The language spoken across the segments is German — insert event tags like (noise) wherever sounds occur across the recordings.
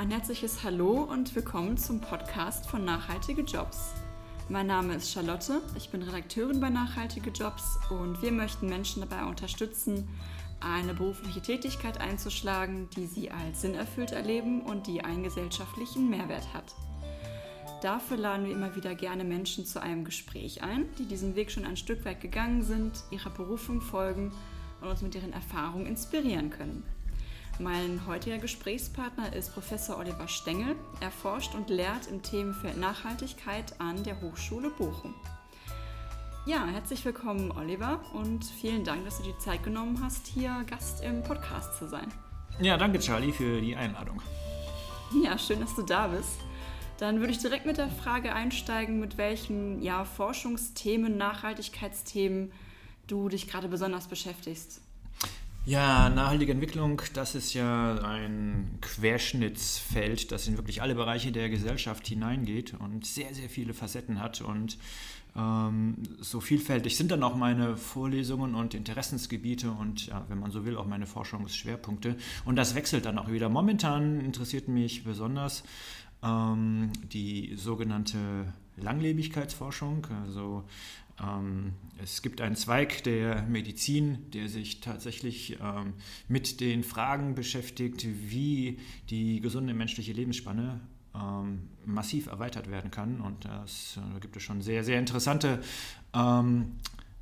Ein herzliches Hallo und willkommen zum Podcast von Nachhaltige Jobs. Mein Name ist Charlotte, ich bin Redakteurin bei Nachhaltige Jobs und wir möchten Menschen dabei unterstützen, eine berufliche Tätigkeit einzuschlagen, die sie als sinnerfüllt erleben und die einen gesellschaftlichen Mehrwert hat. Dafür laden wir immer wieder gerne Menschen zu einem Gespräch ein, die diesen Weg schon ein Stück weit gegangen sind, ihrer Berufung folgen und uns mit ihren Erfahrungen inspirieren können. Mein heutiger Gesprächspartner ist Professor Oliver Stengel. Er forscht und lehrt im Themenfeld Nachhaltigkeit an der Hochschule Bochum. Ja, herzlich willkommen, Oliver, und vielen Dank, dass du die Zeit genommen hast, hier Gast im Podcast zu sein. Ja, danke, Charlie, für die Einladung. Ja, schön, dass du da bist. Dann würde ich direkt mit der Frage einsteigen, mit welchen ja, Forschungsthemen, Nachhaltigkeitsthemen du dich gerade besonders beschäftigst. Ja, nachhaltige Entwicklung, das ist ja ein Querschnittsfeld, das in wirklich alle Bereiche der Gesellschaft hineingeht und sehr, sehr viele Facetten hat. Und ähm, so vielfältig sind dann auch meine Vorlesungen und Interessensgebiete und, ja, wenn man so will, auch meine Forschungsschwerpunkte. Und das wechselt dann auch wieder. Momentan interessiert mich besonders ähm, die sogenannte Langlebigkeitsforschung, also es gibt einen Zweig der Medizin, der sich tatsächlich ähm, mit den Fragen beschäftigt, wie die gesunde menschliche Lebensspanne ähm, massiv erweitert werden kann. Und das, äh, da gibt es schon sehr, sehr interessante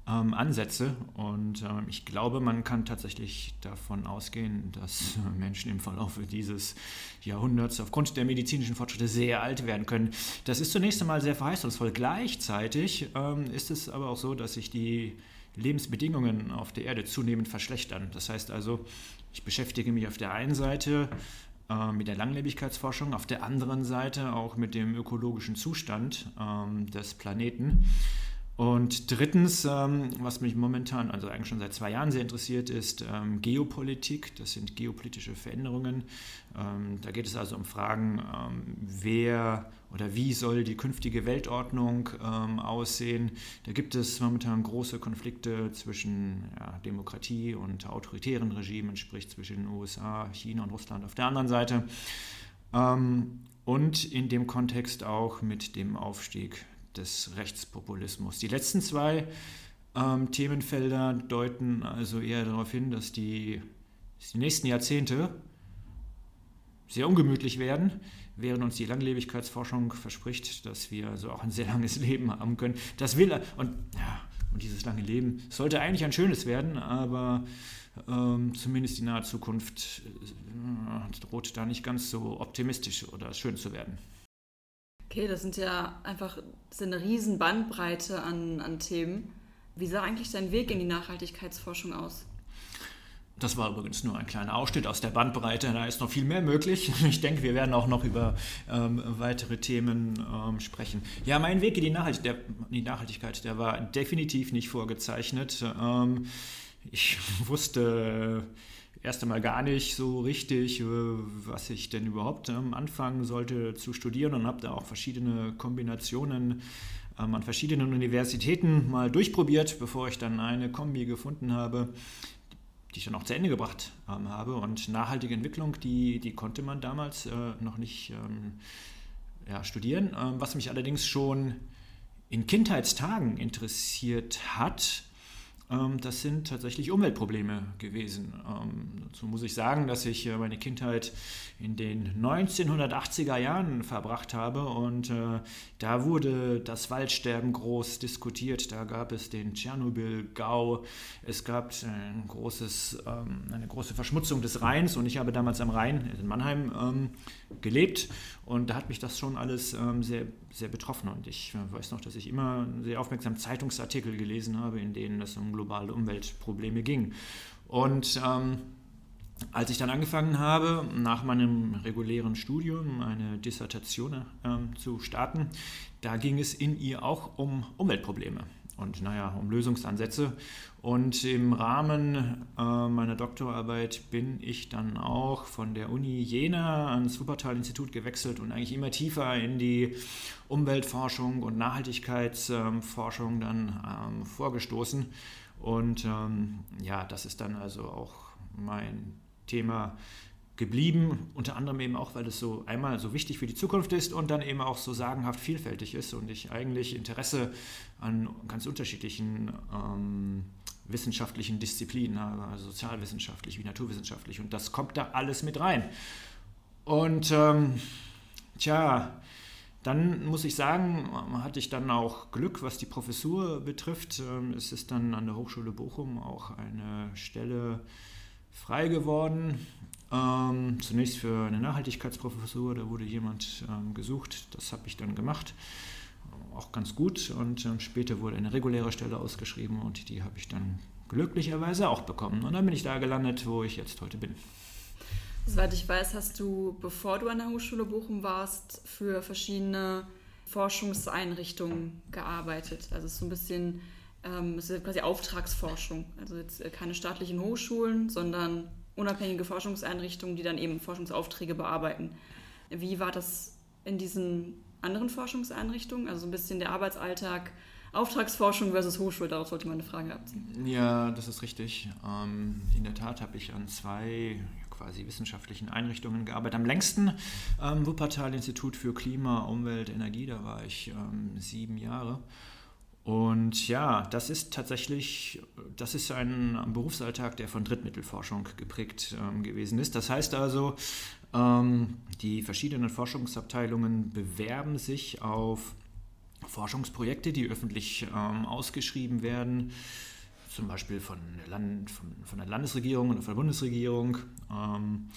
ähm, Ansätze. Und ähm, ich glaube, man kann tatsächlich davon ausgehen, dass äh, Menschen im Verlauf dieses Jahrhunderts aufgrund der medizinischen Fortschritte sehr alt werden können. Das ist zunächst einmal sehr verheißungsvoll. Gleichzeitig ähm, ist es aber auch so, dass sich die Lebensbedingungen auf der Erde zunehmend verschlechtern. Das heißt also, ich beschäftige mich auf der einen Seite äh, mit der Langlebigkeitsforschung, auf der anderen Seite auch mit dem ökologischen Zustand ähm, des Planeten. Und drittens, ähm, was mich momentan, also eigentlich schon seit zwei Jahren sehr interessiert, ist ähm, Geopolitik. Das sind geopolitische Veränderungen. Ähm, da geht es also um Fragen, wer oder wie soll die künftige Weltordnung aussehen. Da gibt es momentan große Konflikte zwischen ja, Demokratie und autoritären Regimen, sprich zwischen den USA, China und Russland auf der anderen Seite. Und in dem Kontext auch mit dem Aufstieg des Rechtspopulismus. Die letzten zwei ähm, Themenfelder deuten also eher darauf hin, dass die, dass die nächsten Jahrzehnte sehr ungemütlich werden, während uns die Langlebigkeitsforschung verspricht, dass wir also auch ein sehr langes (laughs) Leben haben können. Das will und ja, und dieses lange Leben sollte eigentlich ein schönes werden, aber ähm, zumindest die nahe Zukunft äh, droht da nicht ganz so optimistisch oder schön zu werden. Okay, das sind ja einfach das eine riesen Bandbreite an, an Themen. Wie sah eigentlich dein Weg in die Nachhaltigkeitsforschung aus? Das war übrigens nur ein kleiner Ausschnitt aus der Bandbreite. Da ist noch viel mehr möglich. (laughs) Ich denke, wir werden auch noch über ähm, weitere Themen ähm, sprechen. Ja, mein Weg in die, Nachhalt der, die Nachhaltigkeit, der war definitiv nicht vorgezeichnet. Ähm, ich (laughs) wusste erst einmal gar nicht so richtig, äh, was ich denn überhaupt ähm, anfangen sollte zu studieren und habe da auch verschiedene Kombinationen ähm, an verschiedenen Universitäten mal durchprobiert, bevor ich dann eine Kombi gefunden habe, die ich dann auch zu Ende gebracht ähm, habe. Und nachhaltige Entwicklung, die, die konnte man damals äh, noch nicht ja, studieren. was mich allerdings schon in Kindheitstagen interessiert hat, das sind tatsächlich Umweltprobleme gewesen. Ähm, dazu muss ich sagen, dass ich äh, meine Kindheit in den 1980er Jahren verbracht habe und äh, da wurde das Waldsterben groß diskutiert. Da gab es den Tschernobyl-Gau, es gab ein großes, ähm, eine große Verschmutzung des Rheins und ich habe damals am Rhein in Mannheim gelebt. Und da hat mich das schon alles sehr, sehr betroffen. Und ich äh, weiß noch, dass ich immer sehr aufmerksam Zeitungsartikel gelesen habe, in denen es um globale Umweltprobleme ging. Und ähm, als ich dann angefangen habe, nach meinem regulären Studium eine Dissertation ähm, zu starten, da ging es in ihr auch um Umweltprobleme und naja, um Lösungsansätze. Und im Rahmen äh, meiner Doktorarbeit bin ich dann auch von der Uni Jena ans Wuppertal-Institut gewechselt und eigentlich immer tiefer in die Umweltforschung und Nachhaltigkeitsforschung ähm, dann ähm, vorgestoßen. Und ähm, ja, das ist dann also auch mein Thema geblieben, unter anderem eben auch, weil es so einmal so wichtig für die Zukunft ist und dann eben auch so sagenhaft vielfältig ist und ich eigentlich Interesse an ganz unterschiedlichen ähm, wissenschaftlichen Disziplinen habe, also sozialwissenschaftlich wie naturwissenschaftlich und das kommt da alles mit rein. Und ähm, tja, dann muss ich sagen, hatte ich dann auch Glück, was die Professur betrifft. Ähm, es ist dann an der Hochschule Bochum auch eine Stelle frei geworden. Ähm, zunächst für eine Nachhaltigkeitsprofessur, da wurde jemand ähm, gesucht, das habe ich dann gemacht, auch ganz gut. Und ähm, später wurde eine reguläre Stelle ausgeschrieben und die habe ich dann glücklicherweise auch bekommen. Und dann bin ich da gelandet, wo ich jetzt heute bin. Soweit ich weiß, hast du, bevor du an der Hochschule Bochum warst, für verschiedene Forschungseinrichtungen gearbeitet. Also es ist so ein bisschen, ähm, es ist quasi Auftragsforschung. Also jetzt äh, keine staatlichen Hochschulen, sondern unabhängige Forschungseinrichtungen, die dann eben Forschungsaufträge bearbeiten. Wie war das in diesen anderen Forschungseinrichtungen? Also so ein bisschen der Arbeitsalltag, Auftragsforschung versus Hochschule, darauf sollte man eine Frage abziehen. Ja, das ist richtig. Ähm, in der Tat habe ich an zwei quasi wissenschaftlichen Einrichtungen gearbeitet. Am längsten ähm, Wuppertal-Institut für Klima, Umwelt, Energie, da war ich ähm, sieben Jahre. Und ja, das ist tatsächlich, das ist ein Berufsalltag, der von Drittmittelforschung geprägt ähm, gewesen ist. Das heißt also, ähm, die verschiedenen Forschungsabteilungen bewerben sich auf Forschungsprojekte, die öffentlich ähm, ausgeschrieben werden zum Beispiel von der, Land, von, von der Landesregierung oder von der Bundesregierung. Ähm,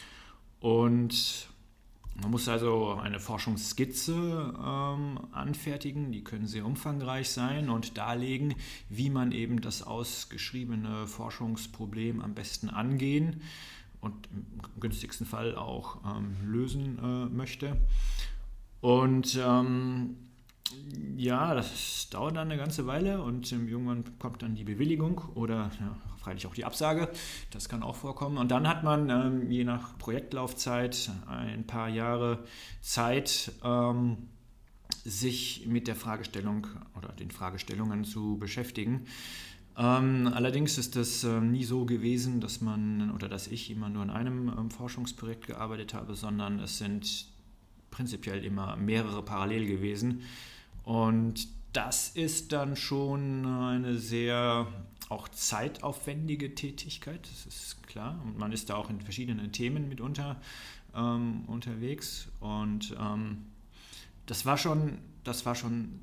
und man muss also eine Forschungsskizze ähm, anfertigen, die können sehr umfangreich sein und darlegen, wie man eben das ausgeschriebene Forschungsproblem am besten angehen und im günstigsten Fall auch ähm, lösen äh, möchte. Und ähm, ja, das dauert dann eine ganze Weile und irgendwann kommt dann die Bewilligung oder ja, freilich auch die Absage. Das kann auch vorkommen. Und dann hat man ähm, je nach Projektlaufzeit ein paar Jahre Zeit, ähm, sich mit der Fragestellung oder den Fragestellungen zu beschäftigen. Ähm, allerdings ist es ähm, nie so gewesen, dass man oder dass ich immer nur in einem ähm, Forschungsprojekt gearbeitet habe, sondern es sind prinzipiell immer mehrere parallel gewesen. Und das ist dann schon eine sehr auch zeitaufwendige Tätigkeit, das ist klar. Und man ist da auch in verschiedenen Themen mitunter ähm, unterwegs. Und ähm, das war schon, das war schon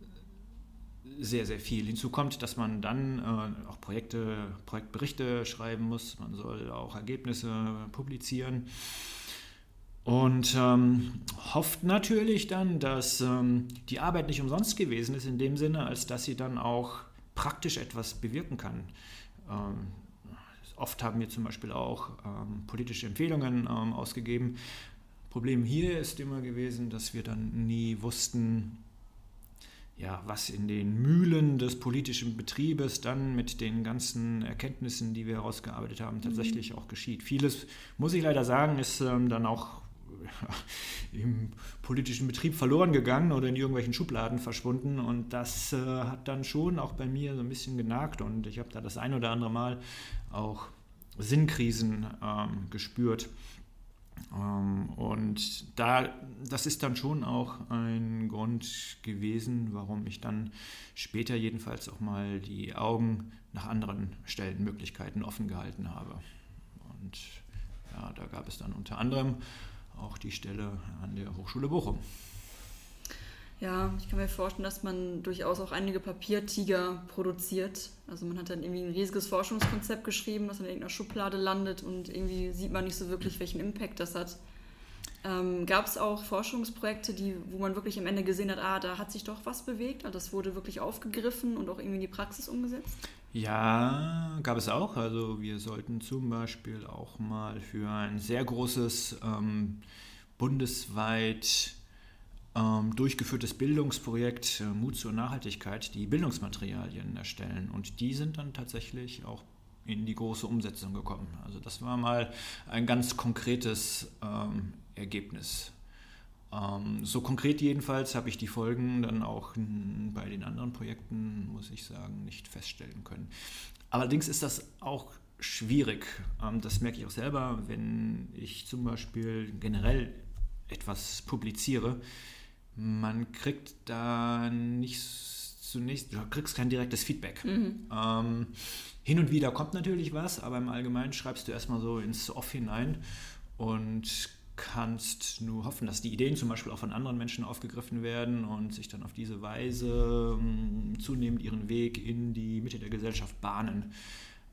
sehr, sehr viel. Hinzu kommt, dass man dann äh, auch Projekte, Projektberichte schreiben muss, man soll auch Ergebnisse publizieren und ähm, hofft natürlich dann, dass ähm, die Arbeit nicht umsonst gewesen ist, in dem Sinne, als dass sie dann auch praktisch etwas bewirken kann. Ähm, oft haben wir zum Beispiel auch ähm, politische Empfehlungen ähm, ausgegeben. Problem hier ist immer gewesen, dass wir dann nie wussten, ja, was in den Mühlen des politischen Betriebes dann mit den ganzen Erkenntnissen, die wir herausgearbeitet haben, tatsächlich mhm. auch geschieht. Vieles, muss ich leider sagen, ist ähm, dann auch im politischen Betrieb verloren gegangen oder in irgendwelchen Schubladen verschwunden. Und das äh, hat dann schon auch bei mir so ein bisschen genagt. Und ich habe da das ein oder andere Mal auch Sinnkrisen ähm, gespürt. Ähm, und da, das ist dann schon auch ein Grund gewesen, warum ich dann später jedenfalls auch mal die Augen nach anderen Stellenmöglichkeiten offen gehalten habe. Und ja, da gab es dann unter anderem auch die Stelle an der Hochschule Bochum. Ja, ich kann mir vorstellen, dass man durchaus auch einige Papiertiger produziert. Also man hat dann irgendwie ein riesiges Forschungskonzept geschrieben, was in irgendeiner Schublade landet und irgendwie sieht man nicht so wirklich, welchen Impact das hat. Ähm, Gab es auch Forschungsprojekte, die, wo man wirklich am Ende gesehen hat, ah, da hat sich doch was bewegt, also das wurde wirklich aufgegriffen und auch irgendwie in die Praxis umgesetzt? Ja, gab es auch. Also wir sollten zum Beispiel auch mal für ein sehr großes ähm, bundesweit ähm, durchgeführtes Bildungsprojekt äh, Mut zur Nachhaltigkeit die Bildungsmaterialien erstellen. Und die sind dann tatsächlich auch in die große Umsetzung gekommen. Also das war mal ein ganz konkretes ähm, Ergebnis. Ähm, so konkret jedenfalls habe ich die Folgen dann auch bei den anderen Projekten, muss ich sagen, nicht feststellen können. Allerdings ist das auch schwierig. Ähm, das merke ich auch selber, wenn ich zum Beispiel generell etwas publiziere. Man kriegt da nicht zunächst, du kriegst kein direktes Feedback. Mhm. Ähm, hin und wieder kommt natürlich was, aber im Allgemeinen schreibst du erstmal so ins Off hinein und kannst nur hoffen, dass die Ideen zum Beispiel auch von anderen Menschen aufgegriffen werden und sich dann auf diese Weise um, zunehmend ihren Weg in die Mitte der Gesellschaft bahnen.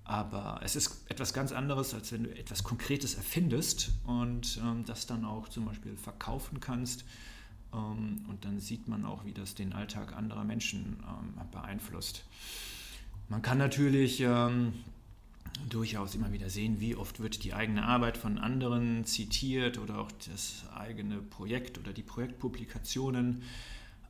Aber es ist etwas ganz anderes, als wenn du etwas Konkretes erfindest und ähm, das dann auch zum Beispiel verkaufen kannst. Ähm, und dann sieht man auch, wie das den Alltag anderer Menschen ähm, beeinflusst. Man kann natürlich ähm, durchaus immer wieder sehen, wie oft wird die eigene Arbeit von anderen zitiert oder auch das eigene Projekt oder die Projektpublikationen.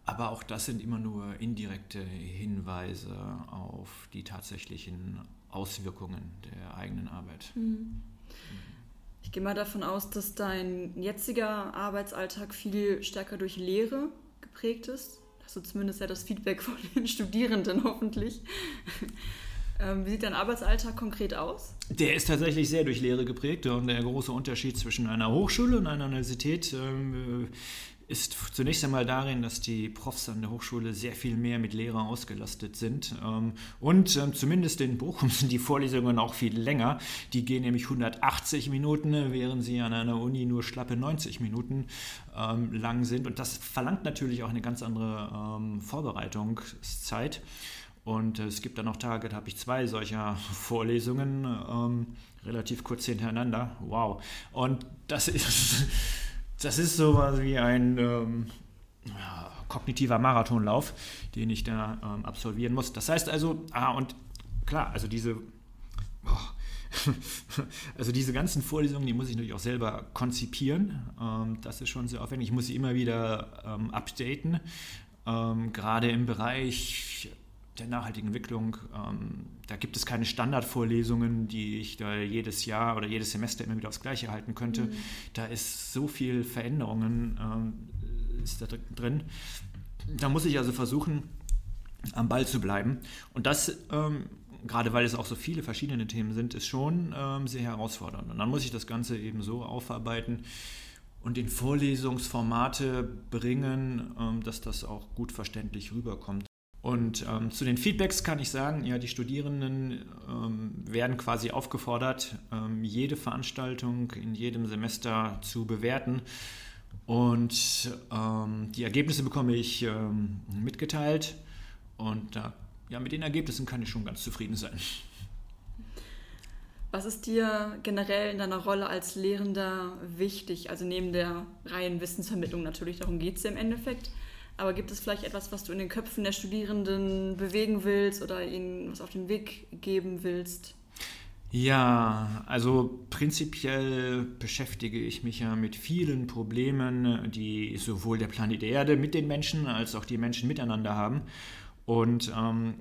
Aber auch das sind immer nur indirekte Hinweise auf die tatsächlichen Auswirkungen der eigenen Arbeit. Mhm. Ich gehe mal davon aus, dass dein jetziger Arbeitsalltag viel stärker durch Lehre geprägt ist. Du zumindest ja das Feedback von den Studierenden hoffentlich. Ähm, wie sieht dein Arbeitsalltag konkret aus? Der ist tatsächlich sehr durch Lehre geprägt und der große Unterschied zwischen einer Hochschule und einer Universität ähm, ist zunächst einmal darin, dass die Profs an der Hochschule sehr viel mehr mit Lehrer ausgelastet sind. Ähm, und zumindest in Bochum (laughs) sind die Vorlesungen auch viel länger. Die gehen nämlich 180 Minuten, während sie an einer Uni nur schlappe 90 Minuten lang sind. Und das verlangt natürlich auch eine ganz andere Vorbereitungszeit. Und es gibt dann noch Tage, da habe ich zwei solcher (laughs) Vorlesungen, relativ kurz hintereinander. Wow. Und das ist (laughs) das ist sowas wie ein ähm, kognitiver Marathonlauf, den ich da ähm, absolvieren muss. Das heißt also, ah, und klar, also diese, oh, (laughs) also diese ganzen Vorlesungen, die muss ich natürlich auch selber konzipieren. Ähm, das ist schon sehr aufwendig. Ich muss sie immer wieder ähm, updaten. Ähm, gerade im Bereich der nachhaltigen Entwicklung, ähm, da gibt es keine Standardvorlesungen, die ich da jedes Jahr oder jedes Semester immer wieder aufs Gleiche halten könnte. Mhm. Da ist so viel Veränderungen ähm, ist da drin. Da muss ich also versuchen, am Ball zu bleiben. Und das, ähm, gerade weil es auch so viele verschiedene Themen sind, ist schon ähm, sehr herausfordernd. Und dann muss ich das Ganze eben so aufarbeiten, und in Vorlesungsformate bringen, ähm, dass das auch gut verständlich rüberkommt. Und ähm, zu den Feedbacks kann ich sagen, ja, die Studierenden ähm, werden quasi aufgefordert, ähm, jede Veranstaltung in jedem Semester zu bewerten. Und ähm, die Ergebnisse bekomme ich ähm, mitgeteilt. Und äh, ja, mit den Ergebnissen kann ich schon ganz zufrieden sein. Was ist dir generell in deiner Rolle als Lehrender wichtig? Also neben der reinen Wissensvermittlung natürlich, darum geht es ja im Endeffekt. Aber gibt es vielleicht etwas, was du in den Köpfen der Studierenden bewegen willst oder ihnen was auf den Weg geben willst? Ja, also prinzipiell beschäftige ich mich ja mit vielen Problemen, die sowohl der Planet Erde mit den Menschen als auch die Menschen miteinander haben. Und ähm,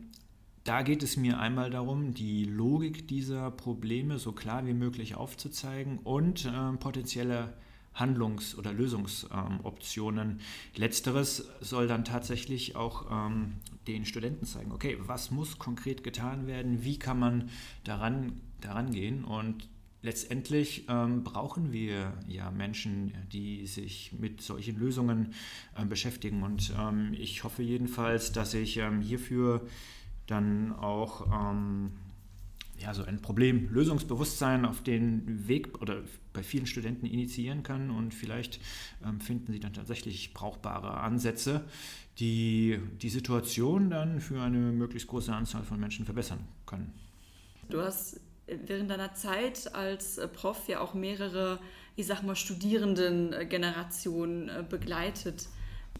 da geht es mir einmal darum, die Logik dieser Probleme so klar wie möglich aufzuzeigen und äh, potenzielle Handlungs- oder Lösungsoptionen. Letzteres soll dann tatsächlich auch ähm, den Studenten zeigen, okay, was muss konkret getan werden, wie kann man daran, daran gehen und letztendlich ähm, brauchen wir ja Menschen, die sich mit solchen Lösungen äh, beschäftigen. Und ähm, ich hoffe jedenfalls, dass ich ähm, hierfür dann auch ähm, ja, so ein Problemlösungsbewusstsein auf den Weg oder bei vielen Studenten initiieren kann und vielleicht ähm, finden sie dann tatsächlich brauchbare Ansätze, die die Situation dann für eine möglichst große Anzahl von Menschen verbessern können. Du hast während deiner Zeit als äh, Prof ja auch mehrere, ich sag mal, Studierendengenerationen äh, begleitet.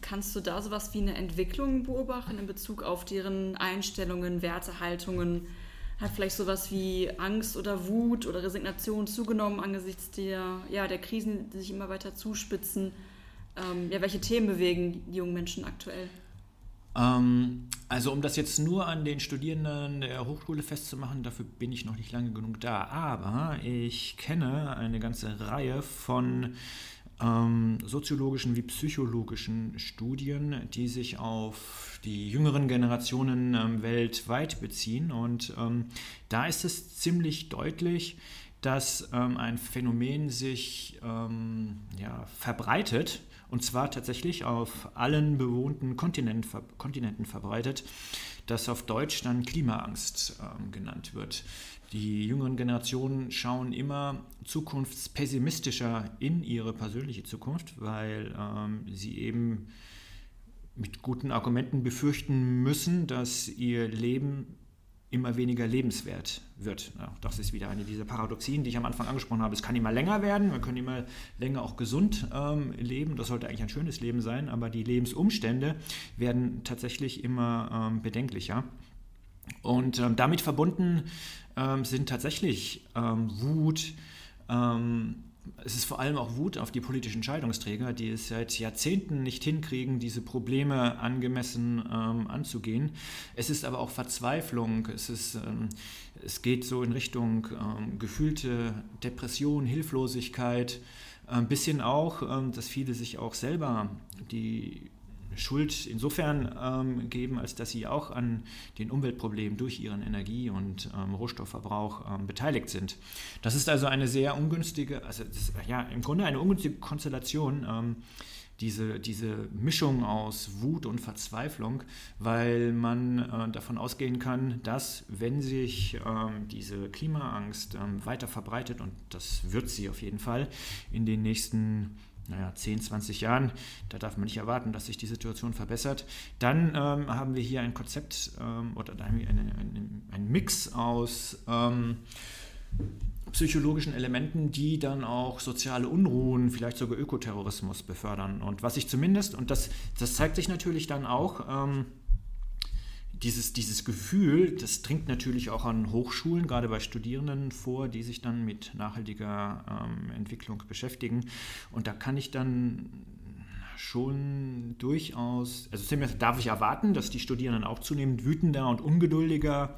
Kannst du da sowas wie eine Entwicklung beobachten in Bezug auf deren Einstellungen, Werte, Haltungen? Hat vielleicht sowas wie Angst oder Wut oder Resignation zugenommen angesichts der, ja, der Krisen, die sich immer weiter zuspitzen? Ähm, ja, welche Themen bewegen die jungen Menschen aktuell? Ähm, also um das jetzt nur an den Studierenden der Hochschule festzumachen, dafür bin ich noch nicht lange genug da. Aber ich kenne eine ganze Reihe von ähm, soziologischen wie psychologischen Studien, die sich auf die jüngeren Generationen ähm, weltweit beziehen. Und ähm, da ist es ziemlich deutlich, dass ähm, ein Phänomen sich ähm, ja, verbreitet, und zwar tatsächlich auf allen bewohnten Kontinent, Kontinenten verbreitet, das auf Deutsch dann Klimaangst ähm, genannt wird. Die jüngeren Generationen schauen immer zukunftspessimistischer in ihre persönliche Zukunft, weil ähm, sie eben mit guten Argumenten befürchten müssen, dass ihr Leben immer weniger lebenswert wird. Ja, das ist wieder eine dieser Paradoxien, die ich am Anfang angesprochen habe. Es kann immer länger werden, wir können immer länger auch gesund ähm, leben. Das sollte eigentlich ein schönes Leben sein, aber die Lebensumstände werden tatsächlich immer ähm, bedenklicher. Und ähm, damit verbunden ähm, sind tatsächlich ähm, Wut, ähm, es ist vor allem auch Wut auf die politischen Entscheidungsträger, die es seit Jahrzehnten nicht hinkriegen, diese Probleme angemessen ähm, anzugehen. Es ist aber auch Verzweiflung, es, ist, ähm, es geht so in Richtung gefühlte Depression, Hilflosigkeit, ein bisschen auch, dass viele sich auch selber die Schuld insofern ähm, geben, als dass sie auch an den Umweltproblemen durch ihren Energie- und ähm, Rohstoffverbrauch ähm, beteiligt sind. Das ist also eine sehr ungünstige, also ist, ja, im Grunde eine ungünstige Konstellation, ähm, diese, diese Mischung aus Wut und Verzweiflung, weil man äh, davon ausgehen kann, dass wenn sich ähm, diese Klimaangst ähm, weiter verbreitet, und das wird sie auf jeden Fall in den nächsten Jahren, naja, 10, 20 Jahren, da darf man nicht erwarten, dass sich die Situation verbessert. Dann ähm, haben wir hier ein Konzept ähm, oder einen ein, ein Mix aus ähm, psychologischen Elementen, die dann auch soziale Unruhen, vielleicht sogar Ökoterrorismus befördern. Und was ich zumindest, und das, das zeigt sich natürlich dann auch, ähm, dieses, dieses Gefühl, das dringt natürlich auch an Hochschulen, gerade bei Studierenden vor, die sich dann mit nachhaltiger ähm, Entwicklung beschäftigen. Und da kann ich dann schon durchaus, also zumindest darf ich erwarten, dass die Studierenden auch zunehmend wütender und ungeduldiger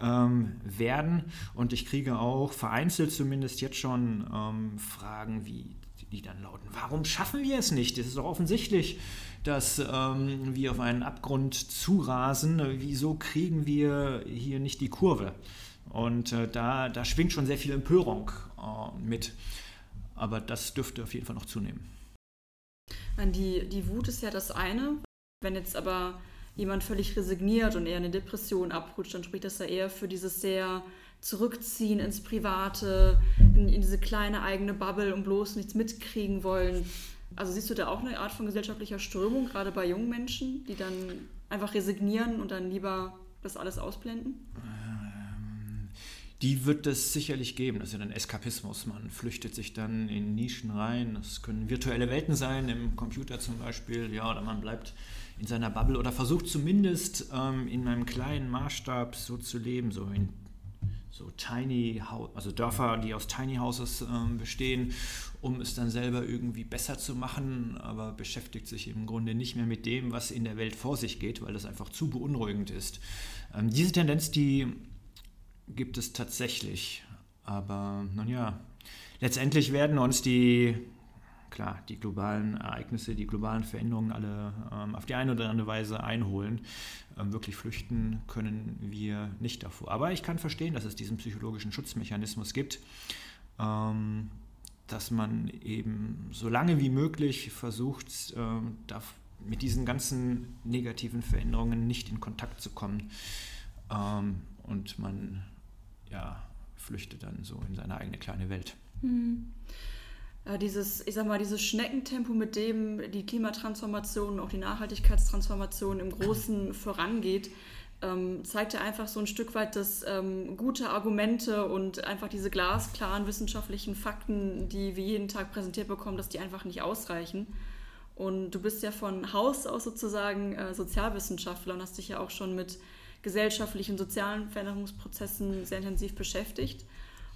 ähm, werden. Und ich kriege auch vereinzelt zumindest jetzt schon ähm, Fragen wie die dann lauten, warum schaffen wir es nicht? Es ist doch offensichtlich, dass ähm, wir auf einen Abgrund zurasen. Wieso kriegen wir hier nicht die Kurve? Und äh, da, da schwingt schon sehr viel Empörung äh, mit. Aber das dürfte auf jeden Fall noch zunehmen. Die, die Wut ist ja das eine. Wenn jetzt aber jemand völlig resigniert und eher eine Depression abrutscht, dann spricht das ja eher für dieses sehr zurückziehen ins Private, in, in diese kleine eigene Bubble und bloß nichts mitkriegen wollen. Also siehst du da auch eine Art von gesellschaftlicher Strömung, gerade bei jungen Menschen, die dann einfach resignieren und dann lieber das alles ausblenden? Ähm, die wird es sicherlich geben. Das ist ja ein Eskapismus. Man flüchtet sich dann in Nischen rein. Das können virtuelle Welten sein, im Computer zum Beispiel. Ja, oder man bleibt in seiner Bubble oder versucht zumindest ähm, in einem kleinen Maßstab so zu leben, so in so Tiny House, also Dörfer, die aus Tiny Houses ähm, bestehen, um es dann selber irgendwie besser zu machen, aber beschäftigt sich im Grunde nicht mehr mit dem, was in der Welt vor sich geht, weil das einfach zu beunruhigend ist. Ähm, diese Tendenz, die gibt es tatsächlich, aber nun ja, letztendlich werden uns die klar, die globalen Ereignisse, die globalen Veränderungen alle ähm, auf die eine oder andere Weise einholen. Ähm, wirklich flüchten können wir nicht davor. Aber ich kann verstehen, dass es diesen psychologischen Schutzmechanismus gibt, ähm, dass man eben so lange wie möglich versucht, ähm, mit diesen ganzen negativen Veränderungen nicht in Kontakt zu kommen. Ähm, und man ja, flüchtet dann so in seine eigene kleine Welt. Mhm dieses, ich sag mal, dieses Schneckentempo, mit dem die Klimatransformation und auch die Nachhaltigkeitstransformation im Großen vorangeht, ähm, zeigt ja einfach so ein Stück weit, dass ähm, gute Argumente und einfach diese glasklaren wissenschaftlichen Fakten, die wir jeden Tag präsentiert bekommen, dass die einfach nicht ausreichen. Und du bist ja von Haus aus sozusagen äh, Sozialwissenschaftler und hast dich ja auch schon mit gesellschaftlichen, sozialen Veränderungsprozessen sehr intensiv beschäftigt.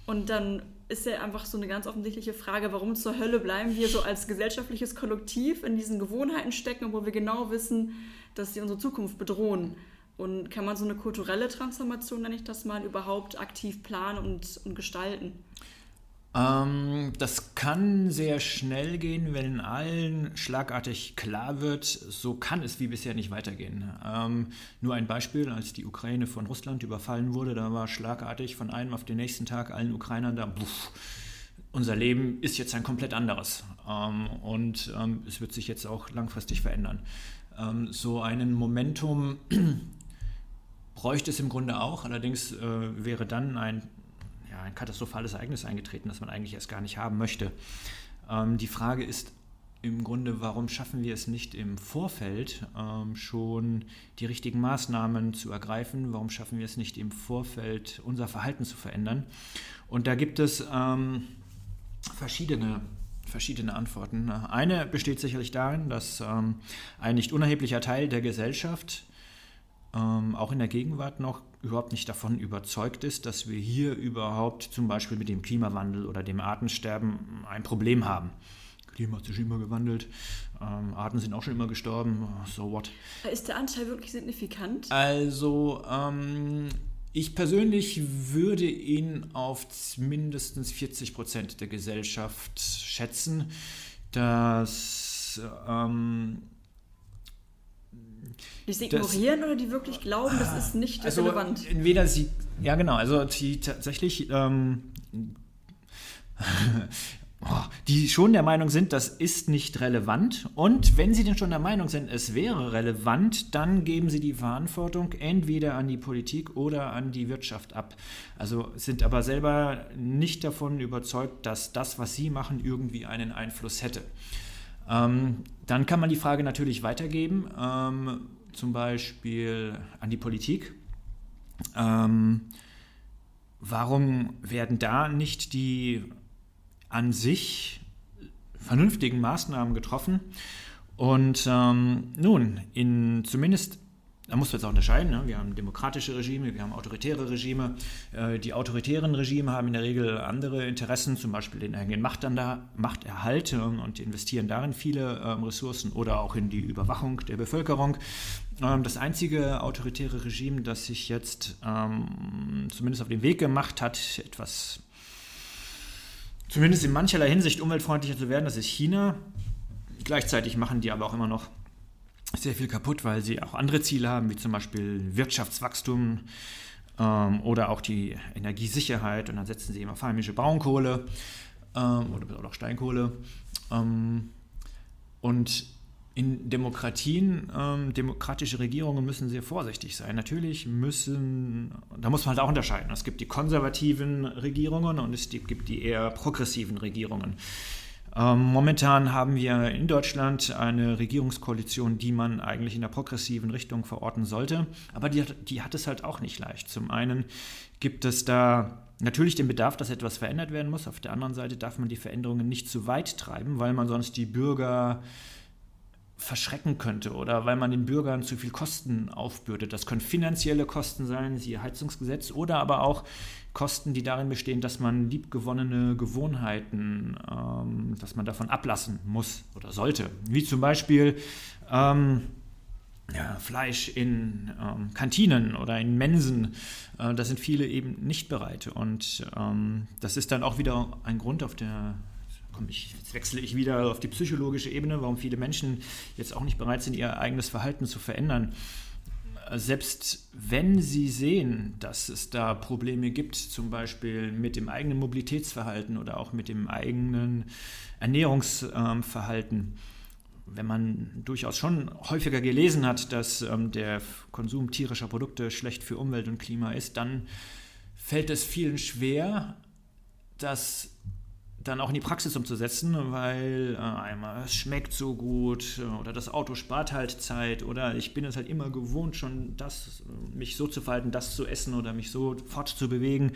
Und dann ist ja einfach so eine ganz offensichtliche Frage, warum zur Hölle bleiben wir so als gesellschaftliches Kollektiv in diesen Gewohnheiten stecken, obwohl wir genau wissen, dass sie unsere Zukunft bedrohen. Und kann man so eine kulturelle Transformation, nenne ich das mal, überhaupt aktiv planen und, und gestalten? Ähm, das kann sehr schnell gehen, wenn allen schlagartig klar wird, so kann es wie bisher nicht weitergehen. Ähm, nur ein Beispiel, als die Ukraine von Russland überfallen wurde, da war schlagartig von einem auf den nächsten Tag allen Ukrainern da, buff, unser Leben ist jetzt ein komplett anderes ähm, und ähm, es wird sich jetzt auch langfristig verändern. Ähm, so einen Momentum (clears throat) bräuchte es im Grunde auch, allerdings äh, wäre dann ein ein katastrophales Ereignis eingetreten, das man eigentlich erst gar nicht haben möchte. Ähm, die Frage ist im Grunde, warum schaffen wir es nicht im Vorfeld ähm, schon die richtigen Maßnahmen zu ergreifen? Warum schaffen wir es nicht im Vorfeld unser Verhalten zu verändern? Und da gibt es ähm, verschiedene verschiedene Antworten. Eine besteht sicherlich darin, dass ähm, ein nicht unerheblicher Teil der Gesellschaft ähm, auch in der Gegenwart noch überhaupt nicht davon überzeugt ist, dass wir hier überhaupt zum Beispiel mit dem Klimawandel oder dem Artensterben ein Problem haben. Klima hat sich immer gewandelt, ähm, Arten sind auch schon immer gestorben, so what. Ist der Anteil wirklich signifikant? Also, ähm, ich persönlich würde ihn auf mindestens 40 Prozent der Gesellschaft schätzen. dass ähm, die sie ignorieren das, oder die wirklich glauben, das ist nicht also relevant? Entweder sie, ja genau, also die tatsächlich, ähm, (laughs) die schon der Meinung sind, das ist nicht relevant. Und wenn sie denn schon der Meinung sind, es wäre relevant, dann geben sie die Verantwortung entweder an die Politik oder an die Wirtschaft ab. Also sind aber selber nicht davon überzeugt, dass das, was sie machen, irgendwie einen Einfluss hätte. Ähm, dann kann man die Frage natürlich weitergeben. Ähm, zum Beispiel an die Politik. Ähm, warum werden da nicht die an sich vernünftigen Maßnahmen getroffen? Und ähm, nun, in zumindest da muss man jetzt auch unterscheiden. Ne? Wir haben demokratische Regime, wir haben autoritäre Regime. Äh, die autoritären Regime haben in der Regel andere Interessen, zum Beispiel den eigenen Machterhalt und investieren darin viele ähm, Ressourcen oder auch in die Überwachung der Bevölkerung. Ähm, das einzige autoritäre Regime, das sich jetzt ähm, zumindest auf den Weg gemacht hat, etwas zumindest in mancherlei Hinsicht umweltfreundlicher zu werden, das ist China. Gleichzeitig machen die aber auch immer noch sehr viel kaputt, weil sie auch andere Ziele haben, wie zum Beispiel Wirtschaftswachstum ähm, oder auch die Energiesicherheit. Und dann setzen sie immer auf heimische Braunkohle ähm, oder auch Steinkohle. Ähm, und in Demokratien, ähm, demokratische Regierungen müssen sehr vorsichtig sein. Natürlich müssen, da muss man halt auch unterscheiden. Es gibt die konservativen Regierungen und es gibt die eher progressiven Regierungen. Ähm, momentan haben wir in Deutschland eine Regierungskoalition, die man eigentlich in der progressiven Richtung verorten sollte, aber die, die hat es halt auch nicht leicht. Zum einen gibt es da natürlich den Bedarf, dass etwas verändert werden muss. Auf der anderen Seite darf man die Veränderungen nicht zu weit treiben, weil man sonst die Bürger verschrecken könnte oder weil man den Bürgern zu viel Kosten aufbürdet. Das können finanzielle Kosten sein, siehe Heizungsgesetz, oder aber auch Kosten, die darin bestehen, dass man liebgewonnene Gewohnheiten, ähm, dass man davon ablassen muss oder sollte. Wie zum Beispiel ähm, ja, Fleisch in ähm, Kantinen oder in Mensen. Äh, da sind viele eben nicht bereit. Und ähm, das ist dann auch wieder ein Grund auf der komm, ich, jetzt wechsle ich wieder auf die psychologische Ebene, warum viele Menschen jetzt auch nicht bereit sind, ihr eigenes Verhalten zu verändern. Selbst wenn Sie sehen, dass es da Probleme gibt, zum Beispiel mit dem eigenen Mobilitätsverhalten oder auch mit dem eigenen Ernährungsverhalten, wenn man durchaus schon häufiger gelesen hat, dass ähm, der Konsum tierischer Produkte schlecht für Umwelt und Klima ist, dann fällt es vielen schwer, das dann auch in die Praxis umzusetzen, weil äh, einmal es schmeckt so gut äh, oder das Auto spart halt Zeit oder ich bin es halt immer gewohnt, schon das, mich so zu verhalten, das zu essen oder mich so fortzubewegen.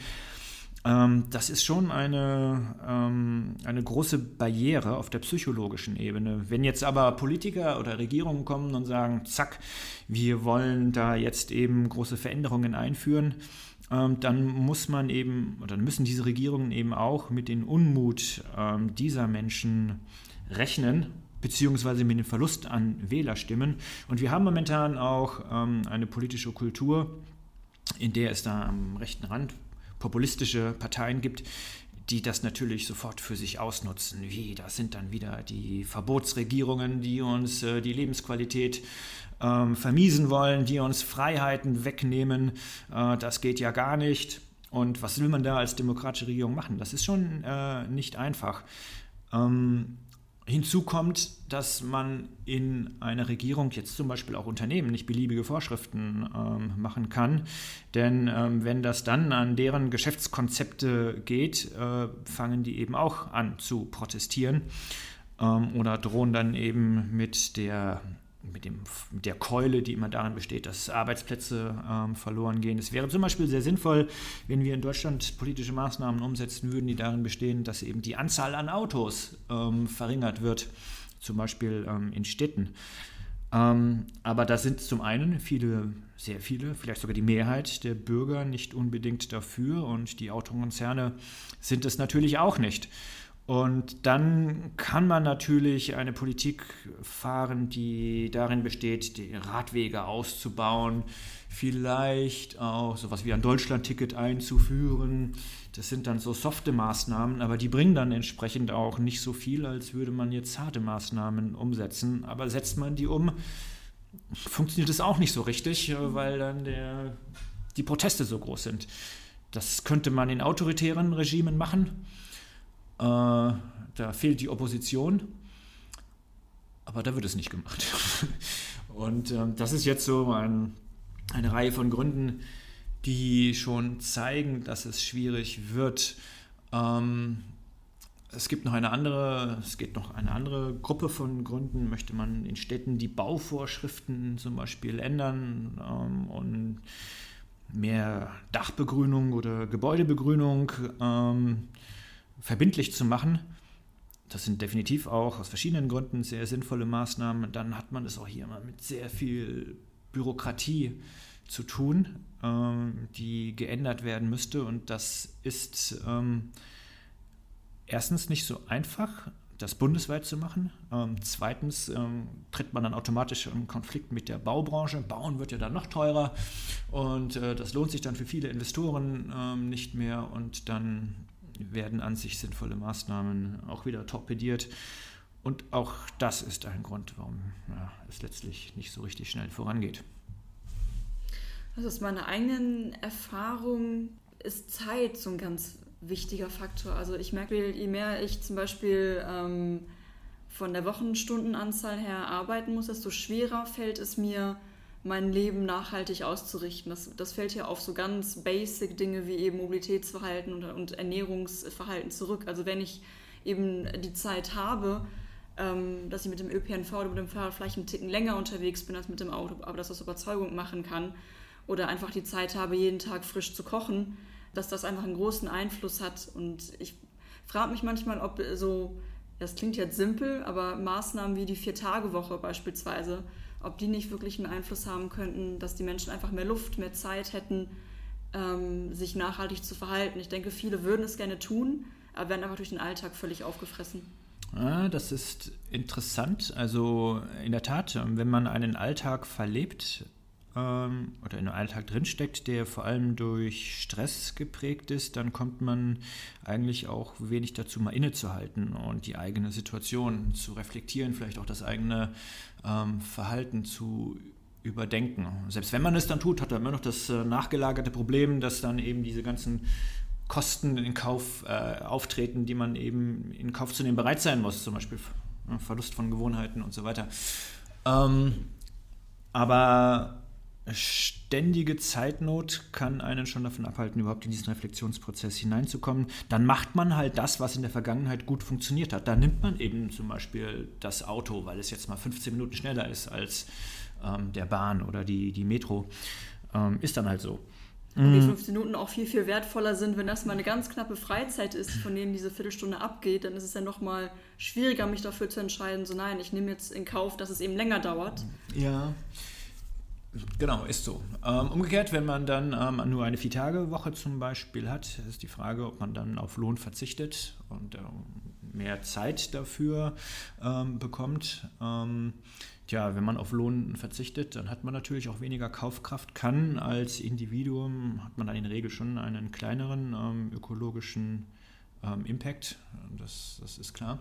Ähm, das ist schon eine, ähm, eine große Barriere auf der psychologischen Ebene. Wenn jetzt aber Politiker oder Regierungen kommen und sagen, zack, wir wollen da jetzt eben große Veränderungen einführen, dann muss man eben, dann müssen diese Regierungen eben auch mit dem Unmut ähm, dieser Menschen rechnen, beziehungsweise mit dem Verlust an Wählerstimmen. Und wir haben momentan auch ähm, eine politische Kultur, in der es da am rechten Rand populistische Parteien gibt, die das natürlich sofort für sich ausnutzen. Wie, das sind dann wieder die Verbotsregierungen, die uns äh, die Lebensqualität ähm, vermiesen wollen, die uns Freiheiten wegnehmen. Äh, das geht ja gar nicht. Und was will man da als demokratische Regierung machen? Das ist schon äh, nicht einfach. Ähm, Hinzu kommt, dass man in einer Regierung jetzt zum Beispiel auch Unternehmen nicht beliebige Vorschriften ähm, machen kann. Denn ähm, wenn das dann an deren Geschäftskonzepte geht, äh, fangen die eben auch an zu protestieren ähm, oder drohen dann eben mit der mit, dem, mit der Keule, die immer darin besteht, dass Arbeitsplätze ähm, verloren gehen. Es wäre zum Beispiel sehr sinnvoll, wenn wir in Deutschland politische Maßnahmen umsetzen würden, die darin bestehen, dass eben die Anzahl an Autos ähm, verringert wird, zum Beispiel ähm, in Städten. Ähm, aber da sind zum einen viele, sehr viele, vielleicht sogar die Mehrheit der Bürger nicht unbedingt dafür und die Autokonzerne sind es natürlich auch nicht. Und dann kann man natürlich eine Politik fahren, die darin besteht, die Radwege auszubauen, vielleicht auch sowas wie ein Deutschlandticket einzuführen. Das sind dann so softe Maßnahmen, aber die bringen dann entsprechend auch nicht so viel, als würde man jetzt harte Maßnahmen umsetzen. Aber setzt man die um, funktioniert es auch nicht so richtig, weil dann der, die Proteste so groß sind. Das könnte man in autoritären Regimen machen äh, da fehlt die Opposition, aber da wird es nicht gemacht. (laughs) Und ähm, das ist jetzt so ein, eine Reihe von Gründen, die schon zeigen, dass es schwierig wird. Ähm, es gibt noch eine andere, es geht noch eine andere Gruppe von Gründen. Möchte man in Städten die Bauvorschriften zum Beispiel ändern ähm, und mehr Dachbegrünung oder Gebäudebegrünung ähm, verbindlich zu machen. Das sind definitiv auch aus verschiedenen Gründen sehr sinnvolle Maßnahmen. Dann hat man es auch hier immer mit sehr viel Bürokratie zu tun, ähm, die geändert werden müsste. Und das ist ähm, erstens nicht so einfach, das bundesweit zu machen. Ähm, zweitens ähm, tritt man dann automatisch in Konflikt mit der Baubranche. Bauen wird ja dann noch teurer und äh, das lohnt sich dann für viele Investoren ähm, nicht mehr und dann werden an sich sinnvolle Maßnahmen auch wieder torpediert. Und auch das ist ein Grund, warum ja, es letztlich nicht so richtig schnell vorangeht. Also aus meiner eigenen Erfahrung ist Zeit so ein ganz wichtiger Faktor. Also ich merke, je mehr ich zum Beispiel ähm, von der Wochenstundenanzahl her arbeiten muss, desto schwerer fällt es mir, mein Leben nachhaltig auszurichten. Das, das fällt hier auf so ganz basic Dinge wie eben Mobilitätsverhalten und, und Ernährungsverhalten zurück. Also wenn ich eben die Zeit habe, ähm, dass ich mit dem ÖPNV oder mit dem Fahrrad vielleicht einen Ticken länger unterwegs bin als mit dem Auto, aber das aus Überzeugung machen kann oder einfach die Zeit habe, jeden Tag frisch zu kochen, dass das einfach einen großen Einfluss hat. Und ich frage mich manchmal, ob so, das klingt jetzt simpel, aber Maßnahmen wie die Vier-Tage-Woche beispielsweise, ob die nicht wirklich einen Einfluss haben könnten, dass die Menschen einfach mehr Luft, mehr Zeit hätten, ähm, sich nachhaltig zu verhalten. Ich denke, viele würden es gerne tun, aber werden einfach durch den Alltag völlig aufgefressen. Ah, das ist interessant. Also in der Tat, wenn man einen Alltag verlebt, ähm, oder in einem Alltag drinsteckt, der vor allem durch Stress geprägt ist, dann kommt man eigentlich auch wenig dazu, mal innezuhalten und die eigene Situation zu reflektieren, vielleicht auch das eigene ähm, Verhalten zu überdenken. Selbst wenn man es dann tut, hat man immer noch das äh, nachgelagerte Problem, dass dann eben diese ganzen Kosten in Kauf äh, auftreten, die man eben in Kauf zu nehmen bereit sein muss, zum Beispiel äh, Verlust von Gewohnheiten und so weiter. Ähm, aber ständige Zeitnot kann einen schon davon abhalten, überhaupt in diesen Reflexionsprozess hineinzukommen. Dann macht man halt das, was in der Vergangenheit gut funktioniert hat. Da nimmt man eben zum Beispiel das Auto, weil es jetzt mal 15 Minuten schneller ist als ähm, der Bahn oder die, die Metro. Ähm, ist dann halt so. Und die 15 mm. Minuten auch viel, viel wertvoller sind, wenn das mal eine ganz knappe Freizeit ist, von denen diese Viertelstunde abgeht, dann ist es ja noch mal schwieriger, mich dafür zu entscheiden, so nein, ich nehme jetzt in Kauf, dass es eben länger dauert. Ja. Genau, ist so. Ähm, umgekehrt, wenn man dann ähm, nur eine Vier-Tage-Woche zum Beispiel hat, ist die Frage, ob man dann auf Lohn verzichtet und äh, mehr Zeit dafür ähm, bekommt. Tja, wenn man auf Lohn verzichtet, dann hat man natürlich auch weniger Kaufkraft, kann als Individuum, hat man dann in der Regel schon einen kleineren ökologischen Impact, das, das ist klar.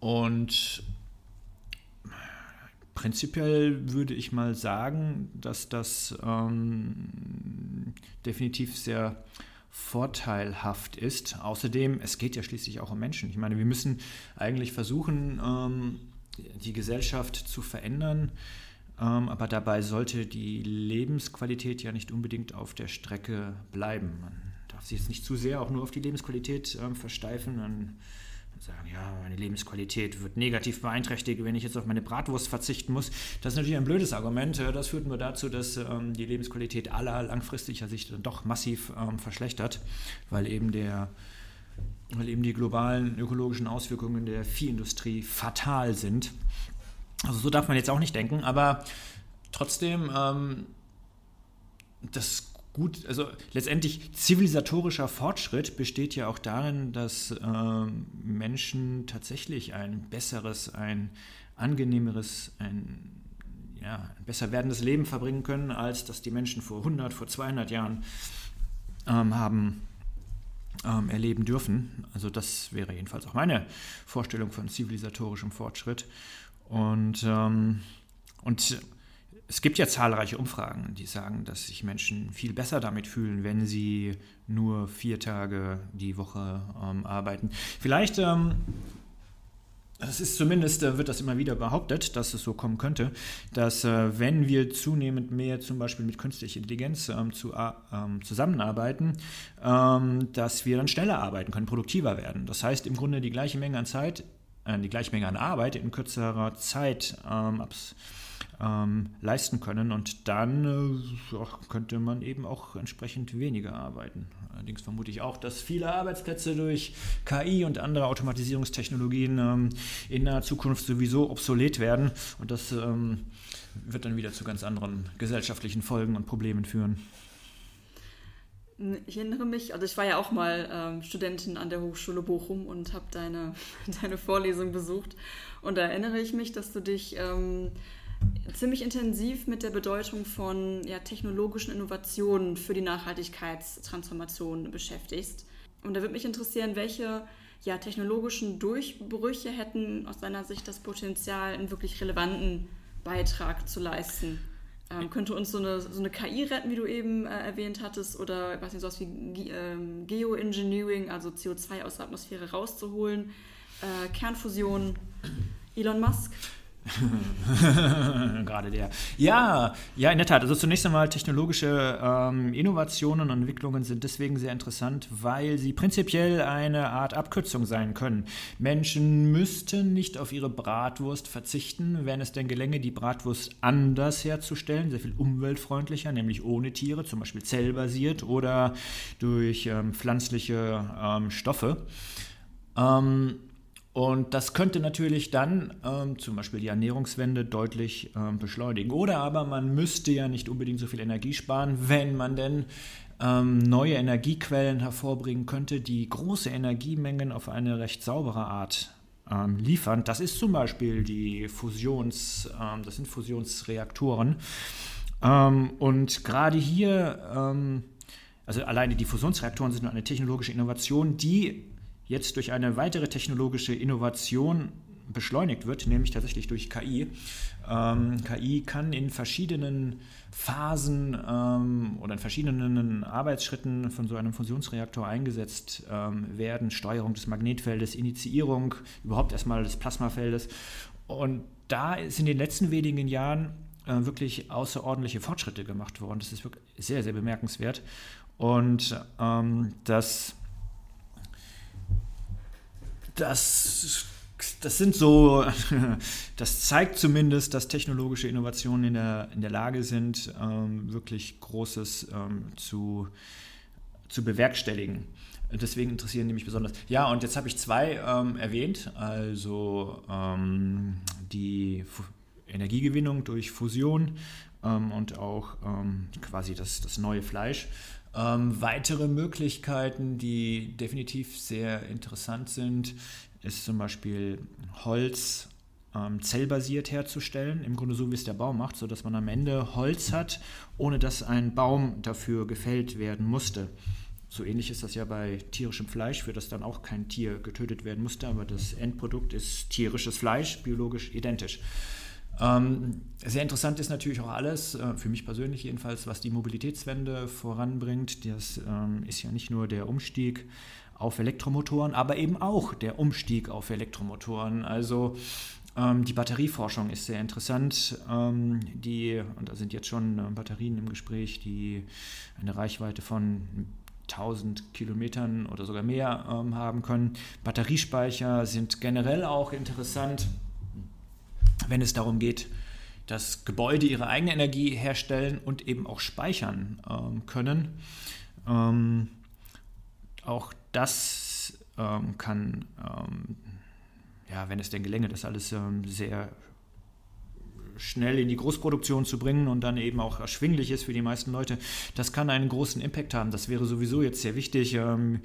Und prinzipiell würde ich mal sagen, dass das ähm, definitiv sehr vorteilhaft ist. Außerdem, es geht ja schließlich auch um Menschen. Ich meine, wir müssen eigentlich versuchen, ähm, die Gesellschaft zu verändern, ähm, aber dabei sollte die Lebensqualität ja nicht unbedingt auf der Strecke bleiben. Man darf sich jetzt nicht zu sehr auch nur auf die Lebensqualität ähm, versteifen. Dann sagen, ja, meine Lebensqualität wird negativ beeinträchtigt, wenn ich jetzt auf meine Bratwurst verzichten muss. Das ist natürlich ein blödes Argument. Das führt nur dazu, dass ähm, die Lebensqualität aller langfristiger Sicht dann doch massiv ähm, verschlechtert, weil eben der weil eben die globalen ökologischen Auswirkungen der Viehindustrie fatal sind. Also so darf man jetzt auch nicht denken, aber trotzdem ähm, das gut, also letztendlich zivilisatorischer Fortschritt besteht ja auch darin, dass äh, Menschen tatsächlich ein besseres, ein angenehmeres, ein, ja, ein besser werdendes Leben verbringen können, als das die Menschen vor 100, vor 200 Jahren ähm, haben ähm, erleben dürfen. Also das wäre jedenfalls auch meine Vorstellung von zivilisatorischem Fortschritt. Und, ähm, und es gibt ja zahlreiche Umfragen, die sagen, dass sich Menschen viel besser damit fühlen, wenn sie nur vier Tage die Woche ähm, arbeiten. Vielleicht, ähm, es ist zumindest, äh, wird das immer wieder behauptet, dass es so kommen könnte, dass äh, wenn wir zunehmend mehr zum Beispiel mit künstlicher Intelligenz ähm, zu, ähm, zusammenarbeiten, ähm, dass wir dann schneller arbeiten können, produktiver werden. Das heißt im Grunde die gleiche Menge an Zeit, äh, die gleiche Menge an Arbeit in kürzerer Zeit ähm, abs ähm, leisten können. Und dann äh, könnte man eben auch entsprechend weniger arbeiten. Allerdings vermute ich auch, dass viele Arbeitsplätze durch KI und andere Automatisierungstechnologien ähm, in naher Zukunft sowieso obsolet werden. Und das ähm, wird dann wieder zu ganz anderen gesellschaftlichen Folgen und Problemen führen. Ich erinnere mich, also ich war ja auch mal ähm, Studentin an der Hochschule Bochum und habe deine, (laughs) deine Vorlesung besucht. Und da erinnere ich mich, dass du dich ähm, ziemlich intensiv mit der Bedeutung von ja, technologischen Innovationen für die Nachhaltigkeitstransformation beschäftigst. Und da würde mich interessieren, welche ja, technologischen Durchbrüche hätten aus deiner Sicht das Potenzial, einen wirklich relevanten Beitrag zu leisten. Ähm, könnte uns so eine, so eine KI retten, wie du eben äh, erwähnt hattest, oder ich sowas wie Ge ähm, Geoengineering, also CO2 aus der Atmosphäre rauszuholen, äh, Kernfusion, Elon Musk? (laughs) Gerade der. Ja, ja, in der Tat. Also zunächst einmal technologische ähm, Innovationen und Entwicklungen sind deswegen sehr interessant, weil sie prinzipiell eine Art Abkürzung sein können. Menschen müssten nicht auf ihre Bratwurst verzichten, wenn es denn gelänge, die Bratwurst anders herzustellen, sehr viel umweltfreundlicher, nämlich ohne Tiere, zum Beispiel zellbasiert oder durch ähm, pflanzliche ähm, Stoffe. Ähm, und das könnte natürlich dann ähm, zum Beispiel die Ernährungswende deutlich ähm, beschleunigen. Oder aber man müsste ja nicht unbedingt so viel Energie sparen, wenn man denn ähm, neue Energiequellen hervorbringen könnte, die große Energiemengen auf eine recht saubere Art ähm, liefern. Das ist zum Beispiel die Fusions, ähm, das sind Fusionsreaktoren. Ähm, und gerade hier also alleine die Fusionsreaktoren sind eine technologische Innovation, die jetzt durch eine weitere technologische Innovation beschleunigt wird, nämlich tatsächlich durch KI. Ähm, KI kann in verschiedenen Phasen ähm, oder in verschiedenen Arbeitsschritten von so einem Fusionsreaktor eingesetzt ähm, werden. Steuerung des Magnetfeldes, Initiierung überhaupt erstmal des Plasmafeldes. Und da ist in den letzten wenigen Jahren äh, wirklich außerordentliche Fortschritte gemacht worden. Das ist wirklich sehr, sehr bemerkenswert. Und ähm, das das, das sind so, (laughs) das zeigt zumindest, dass technologische Innovationen in der, in der Lage sind, ähm, wirklich Großes ähm, zu, zu bewerkstelligen. Deswegen interessieren die mich besonders. Ja, und jetzt habe ich zwei ähm, erwähnt, also ähm, die Fu Energiegewinnung durch Fusion ähm, und auch ähm, quasi das, das neue Fleisch. Ähm, weitere Möglichkeiten, die definitiv sehr interessant sind, ist zum Beispiel Holz ähm, zellbasiert herzustellen, im Grunde so wie es der Baum macht, sodass man am Ende Holz hat, ohne dass ein Baum dafür gefällt werden musste. So ähnlich ist das ja bei tierischem Fleisch, für das dann auch kein Tier getötet werden musste, aber das Endprodukt ist tierisches Fleisch, biologisch identisch. Ähm, sehr interessant ist natürlich auch alles, äh, für mich persönlich jedenfalls, was die Mobilitätswende voranbringt. Das ähm, ist ja nicht nur der Umstieg auf Elektromotoren, aber eben auch der Umstieg auf Elektromotoren. Also ähm, die Batterieforschung ist sehr interessant. Die, und da sind jetzt schon Batterien im Gespräch, die eine Reichweite von 1000 Kilometern oder sogar mehr haben können. Batteriespeicher sind generell auch interessant, wenn es darum geht, dass Gebäude ihre eigene Energie herstellen und eben auch speichern ähm, können. Ähm, auch das ähm, kann, ähm, ja, wenn es denn gelänge, das alles ähm, sehr schnell in die Großproduktion zu bringen und dann eben auch erschwinglich ist für die meisten Leute, das kann einen großen Impact haben. Das wäre sowieso jetzt sehr wichtig ähm,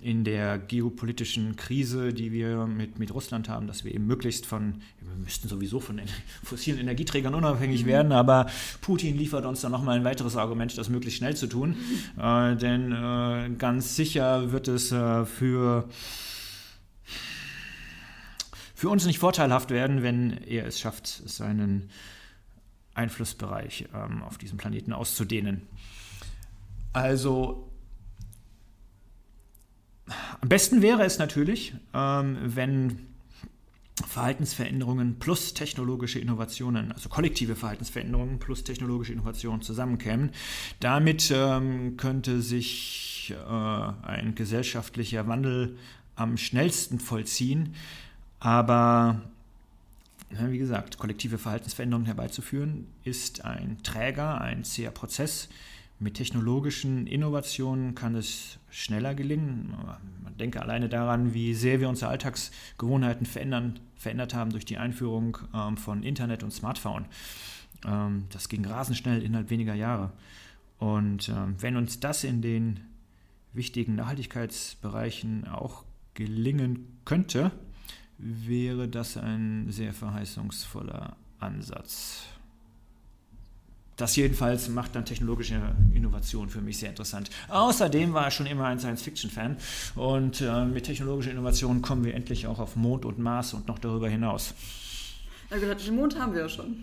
in der geopolitischen Krise, die wir mit, mit Russland haben, dass wir eben möglichst von, wir müssten sowieso von (laughs) fossilen Energieträgern unabhängig mhm. werden, aber Putin liefert uns dann nochmal ein weiteres Argument, das möglichst schnell zu tun. Mhm. Äh, denn äh, ganz sicher wird es äh, für für uns nicht vorteilhaft werden, wenn er es schafft, seinen Einflussbereich ähm, auf diesem Planeten auszudehnen. Also am besten wäre es natürlich, ähm, wenn Verhaltensveränderungen plus technologische Innovationen, also kollektive Verhaltensveränderungen plus technologische Innovationen zusammenkämen. Damit ähm, könnte sich äh, ein gesellschaftlicher Wandel am schnellsten vollziehen. Aber wie gesagt, kollektive Verhaltensveränderungen herbeizuführen, ist ein träger, ein zäher Prozess. Mit technologischen Innovationen kann es schneller gelingen. Man denke alleine daran, wie sehr wir unsere Alltagsgewohnheiten verändern, verändert haben durch die Einführung ähm, von Internet und Smartphone. Ähm, das ging rasend schnell innerhalb weniger Jahre. Und ähm, wenn uns das in den wichtigen Nachhaltigkeitsbereichen auch gelingen könnte, wäre das ein sehr verheißungsvoller Ansatz. Das jedenfalls macht dann technologische Innovation für mich sehr interessant. Außerdem war ich schon immer ein Science-Fiction-Fan und äh, mit technologischer Innovation kommen wir endlich auch auf Mond und Mars und noch darüber hinaus. Ja, gesagt, den Mond haben wir ja schon.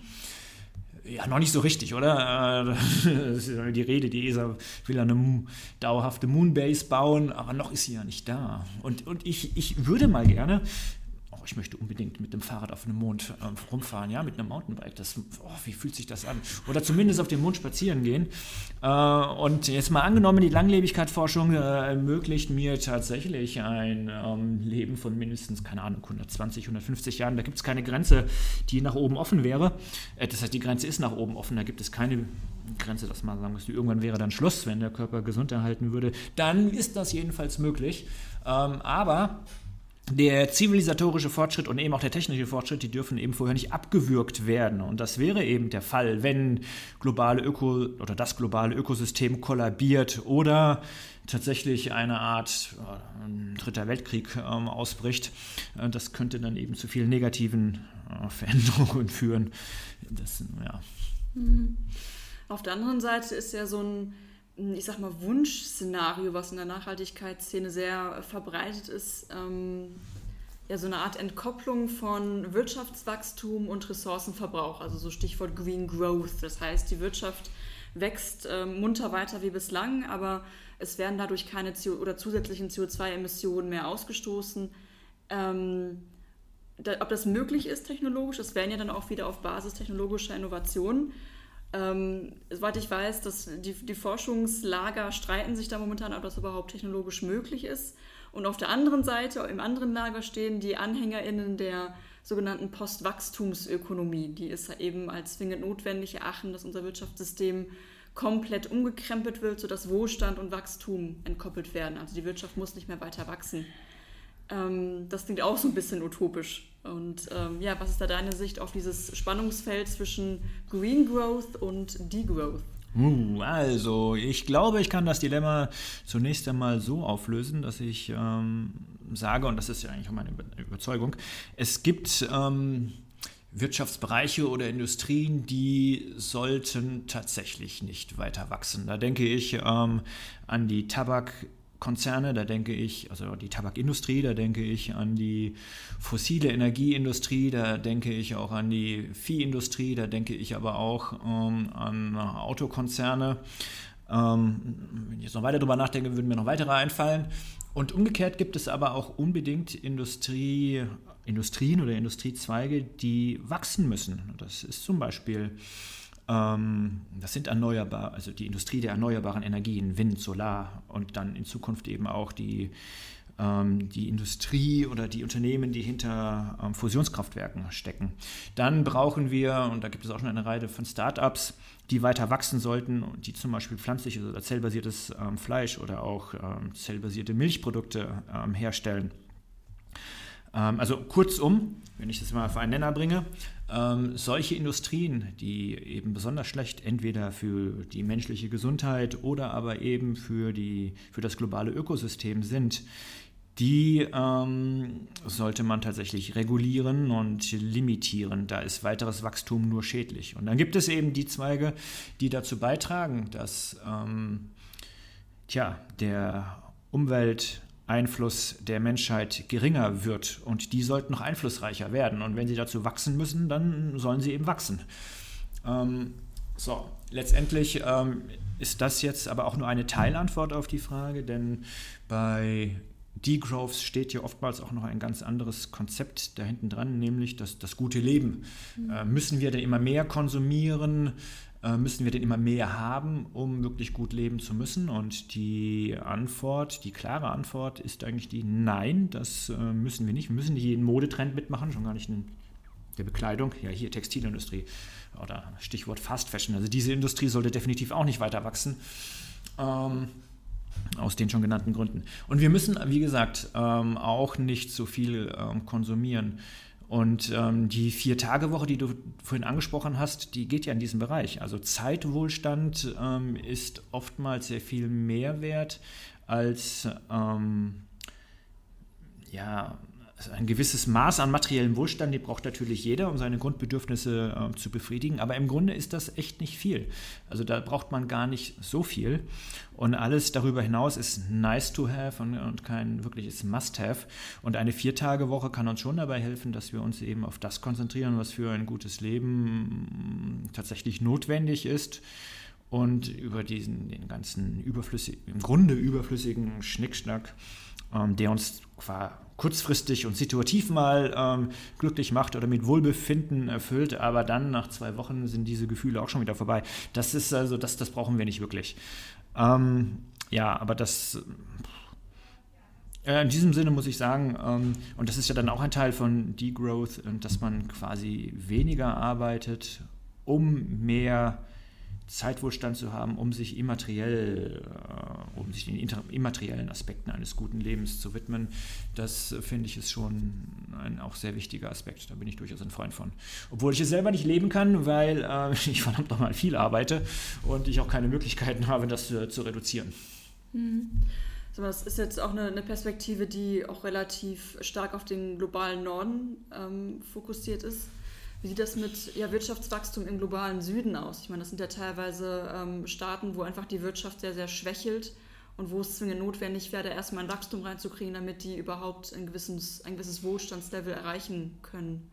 Ja, noch nicht so richtig, oder? Äh, das (laughs) ist die Rede, die ESA will eine dauerhafte Moonbase bauen, aber noch ist sie ja nicht da. Und, und ich, ich würde mal gerne ich möchte unbedingt mit dem Fahrrad auf dem Mond äh, rumfahren, ja, mit einem Mountainbike. Das, oh, wie fühlt sich das an? Oder zumindest auf dem Mond spazieren gehen. Äh, und jetzt mal angenommen, die Langlebigkeitsforschung äh, ermöglicht mir tatsächlich ein ähm, Leben von mindestens, keine Ahnung, 120, 150 Jahren. Da gibt es keine Grenze, die nach oben offen wäre. Äh, das heißt, die Grenze ist nach oben offen. Da gibt es keine Grenze, dass man sagen müsste, irgendwann wäre dann Schluss, wenn der Körper gesund erhalten würde. Dann ist das jedenfalls möglich. Ähm, aber der zivilisatorische Fortschritt und eben auch der technische Fortschritt, die dürfen eben vorher nicht abgewürgt werden. Und das wäre eben der Fall, wenn globale Öko oder das globale Ökosystem kollabiert oder tatsächlich eine Art äh, dritter Weltkrieg äh, ausbricht. Das könnte dann eben zu vielen negativen äh, Veränderungen (laughs) führen. Das, ja. Mhm. Auf der anderen Seite ist ja so ein ich sag mal, Wunschszenario, was in der Nachhaltigkeitsszene sehr verbreitet ist, ähm, ja, so eine Art Entkopplung von Wirtschaftswachstum und Ressourcenverbrauch, also so Stichwort Green Growth. Das heißt, die Wirtschaft wächst ähm, munter weiter wie bislang, aber es werden dadurch keine CO oder zusätzlichen CO2-Emissionen mehr ausgestoßen. Ähm, da, ob das möglich ist technologisch, das wären ja dann auch wieder auf Basis technologischer Innovationen. Ähm, soweit ich weiß, dass die, die Forschungslager streiten sich da momentan, ob das überhaupt technologisch möglich ist. Und auf der anderen Seite, im anderen Lager stehen die AnhängerInnen der sogenannten Postwachstumsökonomie. Die ist eben als zwingend notwendig erachten, dass unser Wirtschaftssystem komplett umgekrempelt wird, sodass Wohlstand und Wachstum entkoppelt werden. Also die Wirtschaft muss nicht mehr weiter wachsen. Ähm, das klingt auch so ein bisschen utopisch. Und ähm, ja, was ist da deine Sicht auf dieses Spannungsfeld zwischen Green Growth und Degrowth? Uh, also, ich glaube, ich kann das Dilemma zunächst einmal so auflösen, dass ich ähm, sage, und das ist ja eigentlich auch meine Überzeugung, es gibt ähm, Wirtschaftsbereiche oder Industrien, die sollten tatsächlich nicht weiter wachsen. Da denke ich ähm, an die Tabak- Konzerne, da denke ich, also die Tabakindustrie, da denke ich an die fossile Energieindustrie, da denke ich auch an die Viehindustrie, da denke ich aber auch ähm, an Autokonzerne. Ähm, wenn ich jetzt noch weiter darüber nachdenke, würden mir noch weitere einfallen. Und umgekehrt gibt es aber auch unbedingt Industrie, Industrien oder Industriezweige, die wachsen müssen. Das ist zum Beispiel das sind erneuerbar, also die Industrie der erneuerbaren Energien, Wind, Solar und dann in Zukunft eben auch die, ähm, die Industrie oder die Unternehmen, die hinter ähm, Fusionskraftwerken stecken. Dann brauchen wir, und da gibt es auch schon eine Reihe von Startups, die weiter wachsen sollten, die zum Beispiel pflanzliches oder zellbasiertes Fleisch oder auch zellbasierte Milchprodukte herstellen. Also kurzum, wenn ich das mal auf einen Nenner bringe, ähm, solche Industrien, die eben besonders schlecht entweder für die menschliche Gesundheit oder aber eben für, die, für das globale Ökosystem sind, die ähm, sollte man tatsächlich regulieren und limitieren. Da ist weiteres Wachstum nur schädlich. Und dann gibt es eben die Zweige, die dazu beitragen, dass ähm, tja, der Umwelt Einfluss der Menschheit geringer wird und die sollten noch einflussreicher werden. Und wenn sie dazu wachsen müssen, dann sollen sie eben wachsen. Ähm, so, letztendlich ähm, ist das jetzt aber auch nur eine Teilantwort auf die Frage, denn bei Degrowths steht ja oftmals auch noch ein ganz anderes Konzept da hinten dran, nämlich das, das gute Leben. Mhm. Äh, müssen wir denn immer mehr konsumieren? Äh, müssen wir denn immer mehr haben, um wirklich gut leben zu müssen? Und die Antwort, die klare Antwort ist eigentlich die Nein, das äh, müssen wir nicht. Wir müssen nicht jeden Modetrend mitmachen, schon gar nicht in der Bekleidung. Ja, hier Textilindustrie oder Stichwort Fast Fashion. Also diese Industrie sollte definitiv auch nicht weiter wachsen. Ähm, aus den schon genannten Gründen. Und wir müssen, wie gesagt, ähm, auch nicht so viel ähm, konsumieren. Und ähm, die Vier-Tage-Woche, die du vorhin angesprochen hast, die geht ja in diesem Bereich. Also Zeitwohlstand ähm, ist oftmals sehr viel mehr wert als ähm, ja, also ein gewisses Maß an materiellem Wohlstand, den braucht natürlich jeder, um seine Grundbedürfnisse äh, zu befriedigen. Aber im Grunde ist das echt nicht viel. Also da braucht man gar nicht so viel. Und alles darüber hinaus ist nice to have und, und kein wirkliches Must-have. Und eine Viertagewoche kann uns schon dabei helfen, dass wir uns eben auf das konzentrieren, was für ein gutes Leben mm, tatsächlich notwendig ist und über diesen den ganzen überflüssigen, im Grunde überflüssigen Schnickschnack, ähm, der uns quasi kurzfristig und situativ mal ähm, glücklich macht oder mit Wohlbefinden erfüllt, aber dann nach zwei Wochen sind diese Gefühle auch schon wieder vorbei. Das ist also, das, das brauchen wir nicht wirklich. Ähm, ja, aber das. Äh, in diesem Sinne muss ich sagen, ähm, und das ist ja dann auch ein Teil von Degrowth, dass man quasi weniger arbeitet, um mehr Zeitwohlstand zu haben, um sich immateriell, äh, um sich den immateriellen Aspekten eines guten Lebens zu widmen, das äh, finde ich ist schon ein auch sehr wichtiger Aspekt. Da bin ich durchaus ein Freund von. Obwohl ich es selber nicht leben kann, weil äh, (laughs) ich verdammt nochmal viel arbeite und ich auch keine Möglichkeiten habe, das zu, zu reduzieren. Mhm. Das ist jetzt auch eine, eine, Perspektive, die auch relativ stark auf den globalen Norden ähm, fokussiert ist. Wie sieht das mit ja, Wirtschaftswachstum im globalen Süden aus? Ich meine, das sind ja teilweise ähm, Staaten, wo einfach die Wirtschaft sehr, sehr schwächelt und wo es zwingend notwendig wäre, erstmal ein Wachstum reinzukriegen, damit die überhaupt ein gewisses, ein gewisses Wohlstandslevel erreichen können.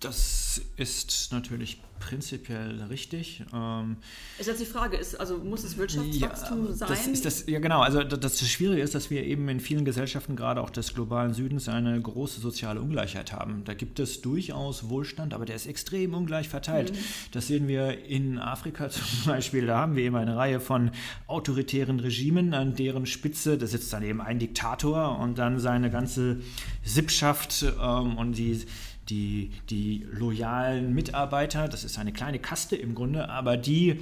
Das ist natürlich prinzipiell richtig. Ähm, ist jetzt die Frage, ist, also muss es Wirtschaftswachstum ja, sein? Das ist das, ja, genau. Also das, das Schwierige ist, dass wir eben in vielen Gesellschaften, gerade auch des globalen Südens, eine große soziale Ungleichheit haben. Da gibt es durchaus Wohlstand, aber der ist extrem ungleich verteilt. Mhm. Das sehen wir in Afrika (laughs) zum Beispiel. Da haben wir eben eine Reihe von autoritären Regimen, an deren Spitze, da sitzt dann eben ein Diktator und dann seine ganze Sippschaft ähm, und die die, die loyalen Mitarbeiter, das ist eine kleine Kaste im Grunde, aber die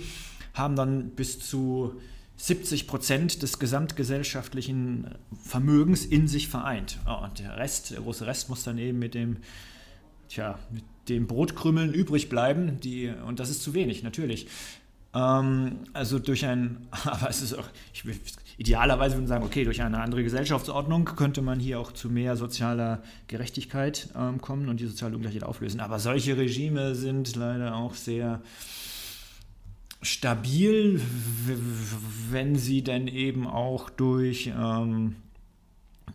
haben dann bis zu 70 Prozent des gesamtgesellschaftlichen Vermögens in sich vereint. Oh, und der Rest, der große Rest muss dann eben mit dem, tja, mit den Brotkrümmeln übrig bleiben. Die, und das ist zu wenig, natürlich. Ähm, also durch ein, (laughs) aber es ist auch, ich idealerweise würden wir sagen, okay, durch eine andere Gesellschaftsordnung könnte man hier auch zu mehr sozialer Gerechtigkeit ähm, kommen und die soziale Ungleichheit auflösen. Aber solche Regime sind leider auch sehr stabil, wenn sie denn eben auch durch ähm,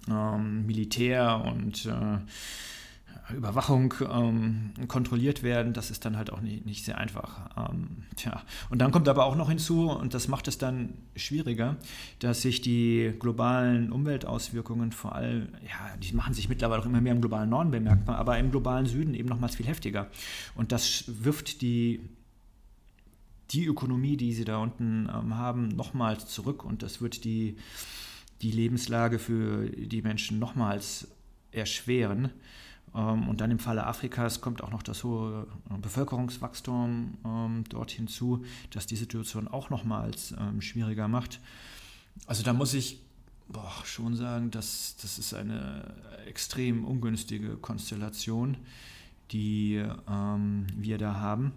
ähm, Militär und äh, Überwachung ähm, kontrolliert werden, das ist dann halt auch nicht, nicht sehr einfach. Ähm, tja. Und dann kommt aber auch noch hinzu, und das macht es dann schwieriger, dass sich die globalen Umweltauswirkungen vor allem, ja, die machen sich mittlerweile auch immer mehr im globalen Norden bemerkbar, aber im globalen Süden eben nochmals viel heftiger. Und das wirft die die Ökonomie, die sie da unten ähm, haben, nochmals zurück und das wird die, die Lebenslage für die Menschen nochmals erschweren. Ähm, und dann im Falle Afrikas kommt auch noch das hohe äh, Bevölkerungswachstum ähm, dort hinzu, das die Situation auch nochmals ähm, schwieriger macht. Also da muss ich boah, schon sagen, dass das ist eine extrem ungünstige Konstellation, die ähm, wir da haben,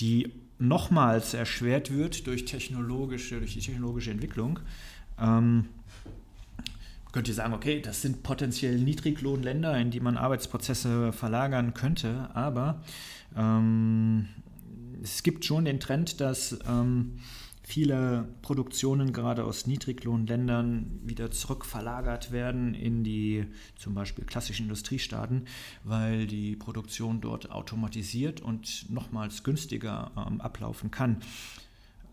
die nochmals erschwert wird durch, technologische, durch die technologische Entwicklung. Ähm, könnt ihr sagen, okay, das sind potenziell Niedriglohnländer, in die man Arbeitsprozesse verlagern könnte, aber ähm, es gibt schon den Trend, dass ähm, viele Produktionen gerade aus Niedriglohnländern wieder zurückverlagert werden in die zum Beispiel klassischen Industriestaaten, weil die Produktion dort automatisiert und nochmals günstiger ähm, ablaufen kann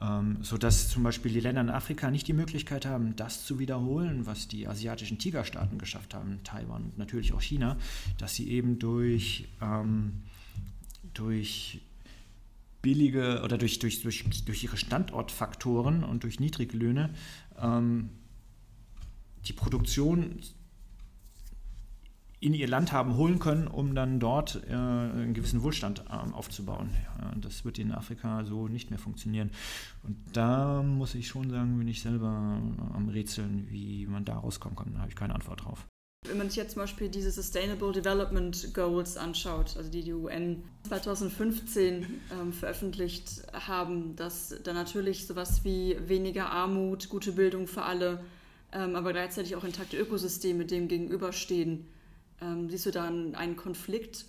ähm, sodass zum Beispiel die Länder in Afrika nicht die Möglichkeit haben, das zu wiederholen, was die asiatischen Tigerstaaten geschafft haben, Taiwan und natürlich auch China, dass sie eben durch, ähm, durch billige oder durch, durch, durch, durch ihre Standortfaktoren und durch Niedriglöhne ähm, die Produktion in ihr Land haben holen können, um dann dort äh, einen gewissen Wohlstand äh, aufzubauen. Ja, das wird in Afrika so nicht mehr funktionieren. Und da muss ich schon sagen, bin ich selber am Rätseln, wie man da rauskommen kann. Da habe ich keine Antwort drauf. Wenn man sich jetzt zum Beispiel diese Sustainable Development Goals anschaut, also die die UN 2015 ähm, veröffentlicht haben, dass da natürlich sowas wie weniger Armut, gute Bildung für alle, ähm, aber gleichzeitig auch intakte Ökosysteme dem gegenüberstehen. Ähm, siehst du da einen Konflikt?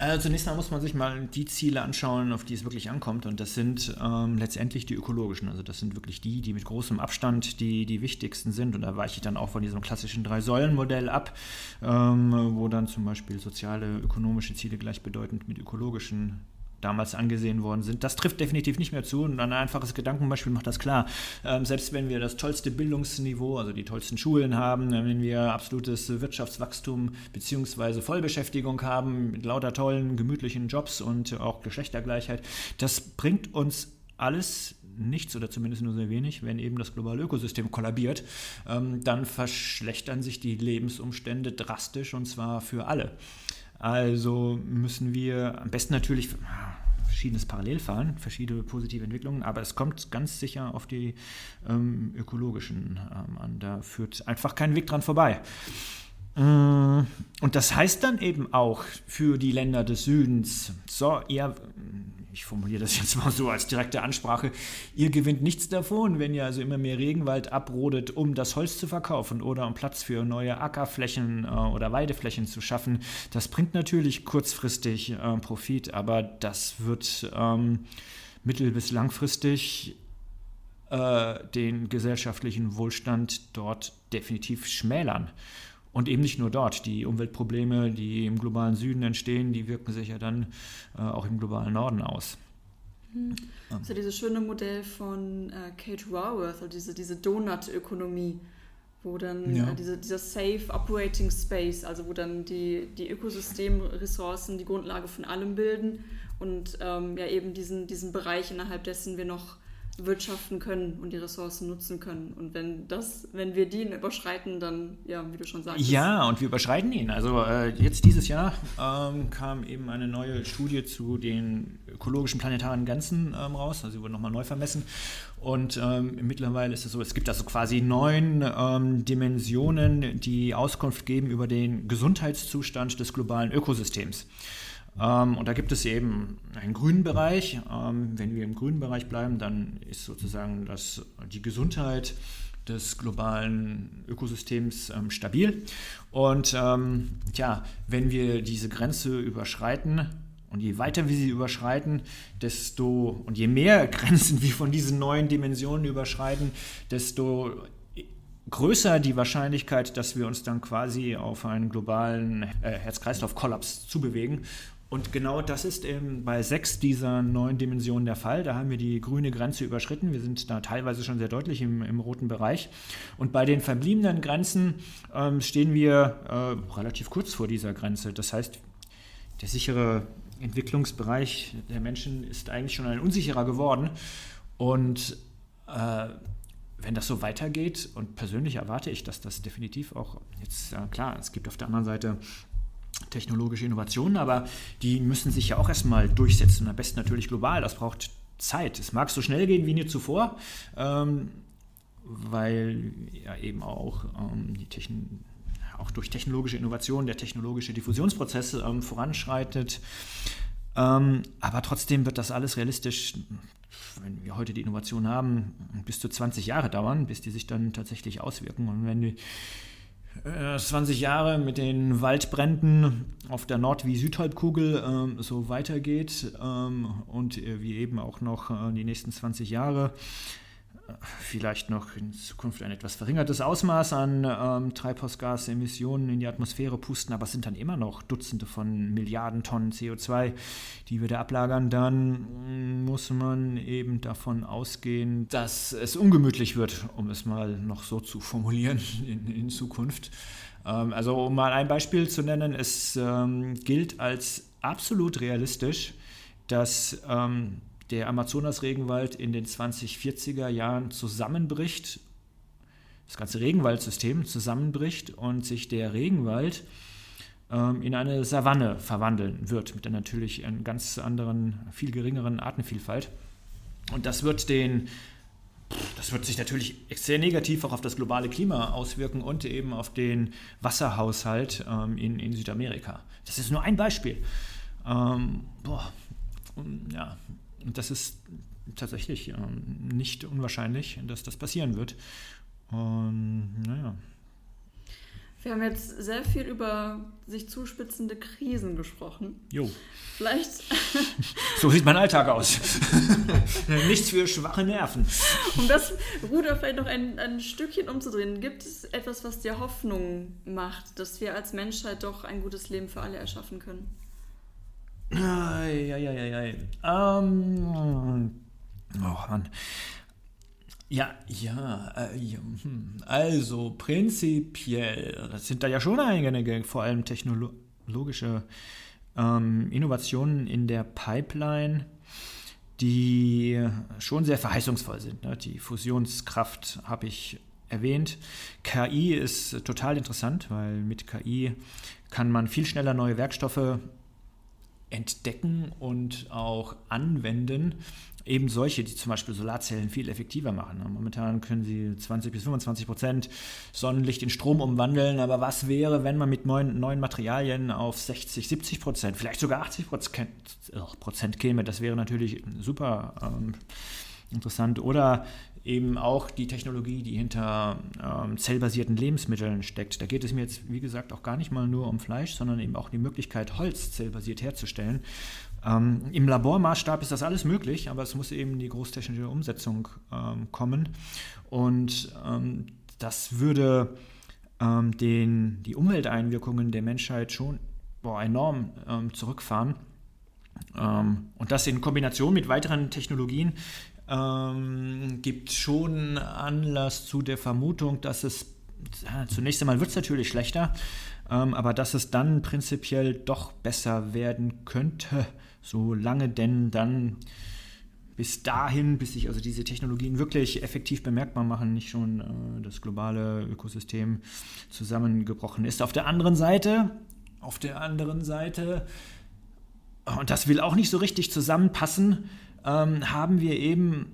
Also zunächst mal muss man sich mal die Ziele anschauen, auf die es wirklich ankommt. Und das sind ähm, letztendlich die ökologischen. Also das sind wirklich die, die mit großem Abstand die, die wichtigsten sind. Und da weiche ich dann auch von diesem klassischen Drei-Säulen-Modell ab, ähm, wo dann zum Beispiel soziale, ökonomische Ziele gleichbedeutend mit ökologischen damals angesehen worden sind. Das trifft definitiv nicht mehr zu und ein einfaches Gedankenbeispiel macht das klar. Ähm, selbst wenn wir das tollste Bildungsniveau, also die tollsten Schulen haben, äh, wenn wir absolutes Wirtschaftswachstum bzw. Vollbeschäftigung haben mit lauter tollen, gemütlichen Jobs und auch Geschlechtergleichheit, das bringt uns alles nichts oder zumindest nur sehr wenig, wenn eben das globale Ökosystem kollabiert, ähm, dann verschlechtern sich die Lebensumstände drastisch und zwar für alle. Also müssen wir am besten natürlich verschiedenes parallel fahren, verschiedene positive Entwicklungen, aber es kommt ganz sicher auf die ähm, ökologischen ähm, an. Da führt einfach kein Weg dran vorbei. Äh, und das heißt dann eben auch für die Länder des Südens, so, ihr ich formuliere das (laughs) jetzt mal so als direkte Ansprache, ihr gewinnt nichts davon, wenn ihr also immer mehr Regenwald abrodet, um das Holz zu verkaufen oder um Platz für neue Ackerflächen äh, oder Weideflächen zu schaffen. Das bringt natürlich kurzfristig äh, Profit, aber das wird ähm, mittel- bis langfristig äh, den gesellschaftlichen Wohlstand dort definitiv schmälern. Und eben nicht nur dort. Die Umweltprobleme, die im globalen Süden entstehen, die wirken sich ja dann äh, auch im globalen Norden aus. Mhm. Das ist ja dieses schöne Modell von äh, Kate Raworth, also diese, diese Donut-Ökonomie, wo dann ja. äh, diese, dieser Safe Operating Space, also wo dann die, die Ökosystemressourcen die Grundlage von allem bilden und ähm, ja eben diesen, diesen Bereich, innerhalb dessen wir noch wirtschaften können und die Ressourcen nutzen können. Und wenn das, wenn wir den überschreiten, dann, ja, wie du schon sagst. Ja, und wir überschreiten ihn. Also äh, jetzt dieses Jahr ähm, kam eben eine neue Studie zu den ökologischen planetaren Grenzen ähm, raus. Also sie wurden nochmal neu vermessen. Und ähm, mittlerweile ist es so, es gibt also quasi neun ähm, Dimensionen, die Auskunft geben über den Gesundheitszustand des globalen Ökosystems. Ähm, und da gibt es eben einen grünen Bereich. Ähm, wenn wir im grünen Bereich bleiben, dann ist sozusagen das, die Gesundheit des globalen Ökosystems ähm, stabil. Und ähm, ja, wenn wir diese Grenze überschreiten, Und je weiter wir sie überschreiten, desto und je mehr (laughs) Grenzen wir von diesen neuen Dimensionen überschreiten, desto größer die Wahrscheinlichkeit, dass wir uns dann quasi auf einen globalen äh, Herz-Kreislauf-Kollaps zubewegen. Und genau das ist eben bei sechs dieser neuen Dimensionen der Fall. Da haben wir die grüne Grenze überschritten. Wir sind da teilweise schon sehr deutlich im, im roten Bereich. Und bei den verbliebenen Grenzen ähm, stehen wir äh, relativ kurz vor dieser Grenze. Das heißt, der sichere Entwicklungsbereich der Menschen ist eigentlich schon ein unsicherer geworden. Und äh, wenn das so weitergeht, und persönlich erwarte ich, dass das definitiv auch jetzt, äh, klar, es gibt auf der anderen Seite technologische Innovationen, aber die müssen sich ja auch erstmal durchsetzen. Am besten natürlich global. Das braucht Zeit. Es mag so schnell gehen wie nie zuvor, ähm, weil ja eben auch, ähm, die Techn auch durch technologische Innovation der technologische Diffusionsprozess ähm, voranschreitet. Ähm, aber trotzdem wird das alles realistisch, wenn wir heute die Innovation haben, bis zu 20 Jahre dauern, bis die sich dann tatsächlich auswirken. Und wenn die 20 äh, Jahre mit den Waldbränden auf der Nord- wie Südhalbkugel ähm, so weitergeht ähm, und äh, wie eben auch noch äh, die nächsten 20 Jahre vielleicht noch in Zukunft ein etwas verringertes Ausmaß an ähm, Treibhausgasemissionen in die Atmosphäre pusten, aber es sind dann immer noch Dutzende von Milliarden Tonnen CO2, die wir da ablagern, dann muss man eben davon ausgehen, dass es ungemütlich wird, um es mal noch so zu formulieren (laughs) in, in Zukunft. Ähm, also um mal ein Beispiel zu nennen, es ähm, gilt als absolut realistisch, dass ähm, der Amazonas-Regenwald in den 2040er Jahren zusammenbricht, das ganze Regenwaldsystem zusammenbricht und sich der Regenwald ähm, in eine Savanne verwandeln wird, mit einer natürlich einer ganz anderen, viel geringeren Artenvielfalt. Und das wird den das wird sich natürlich sehr negativ auch auf das globale Klima auswirken und eben auf den Wasserhaushalt ähm, in, in Südamerika. Das ist nur ein Beispiel. Ähm, boah, ja, das ist tatsächlich ähm, nicht unwahrscheinlich, dass das passieren wird. Und naja. Wir haben jetzt sehr viel über sich zuspitzende Krisen gesprochen. Jo. Vielleicht. (laughs) so sieht mein Alltag aus. (laughs) Nichts für schwache Nerven. Um das Ruder vielleicht noch ein, ein Stückchen umzudrehen, gibt es etwas, was dir Hoffnung macht, dass wir als Menschheit doch ein gutes Leben für alle erschaffen können? Eieieiei. Ähm, oh Mann. Ja, ja, äh, hm. also prinzipiell sind da ja schon einige, vor allem technologische ähm, Innovationen in der Pipeline, die schon sehr verheißungsvoll sind. Ne? Die Fusionskraft habe ich erwähnt. KI ist total interessant, weil mit KI kann man viel schneller neue Werkstoffe entdecken und auch anwenden. Eben solche, die zum Beispiel Solarzellen viel effektiver machen. Momentan können sie 20 bis 25 Prozent Sonnenlicht in Strom umwandeln, aber was wäre, wenn man mit neuen, neuen Materialien auf 60, 70 Prozent, vielleicht sogar 80 Prozent käme? Das wäre natürlich super ähm, interessant. Oder eben auch die Technologie, die hinter ähm, zellbasierten Lebensmitteln steckt. Da geht es mir jetzt, wie gesagt, auch gar nicht mal nur um Fleisch, sondern eben auch die Möglichkeit, Holz zellbasiert herzustellen. Ähm, Im Labormaßstab ist das alles möglich, aber es muss eben die großtechnische Umsetzung ähm, kommen. Und ähm, das würde ähm, den, die Umwelteinwirkungen der Menschheit schon boah, enorm ähm, zurückfahren. und das in Kombination mit weiteren Technologien, ähm, gibt schon Anlass zu der Vermutung, dass es ja, zunächst einmal wird es natürlich schlechter, ähm, aber dass es dann prinzipiell doch besser werden könnte, solange denn dann bis dahin, bis sich also diese Technologien wirklich effektiv bemerkbar machen, nicht schon äh, das globale Ökosystem zusammengebrochen ist. Auf der anderen Seite, auf der anderen Seite, und das will auch nicht so richtig zusammenpassen, ähm, haben wir eben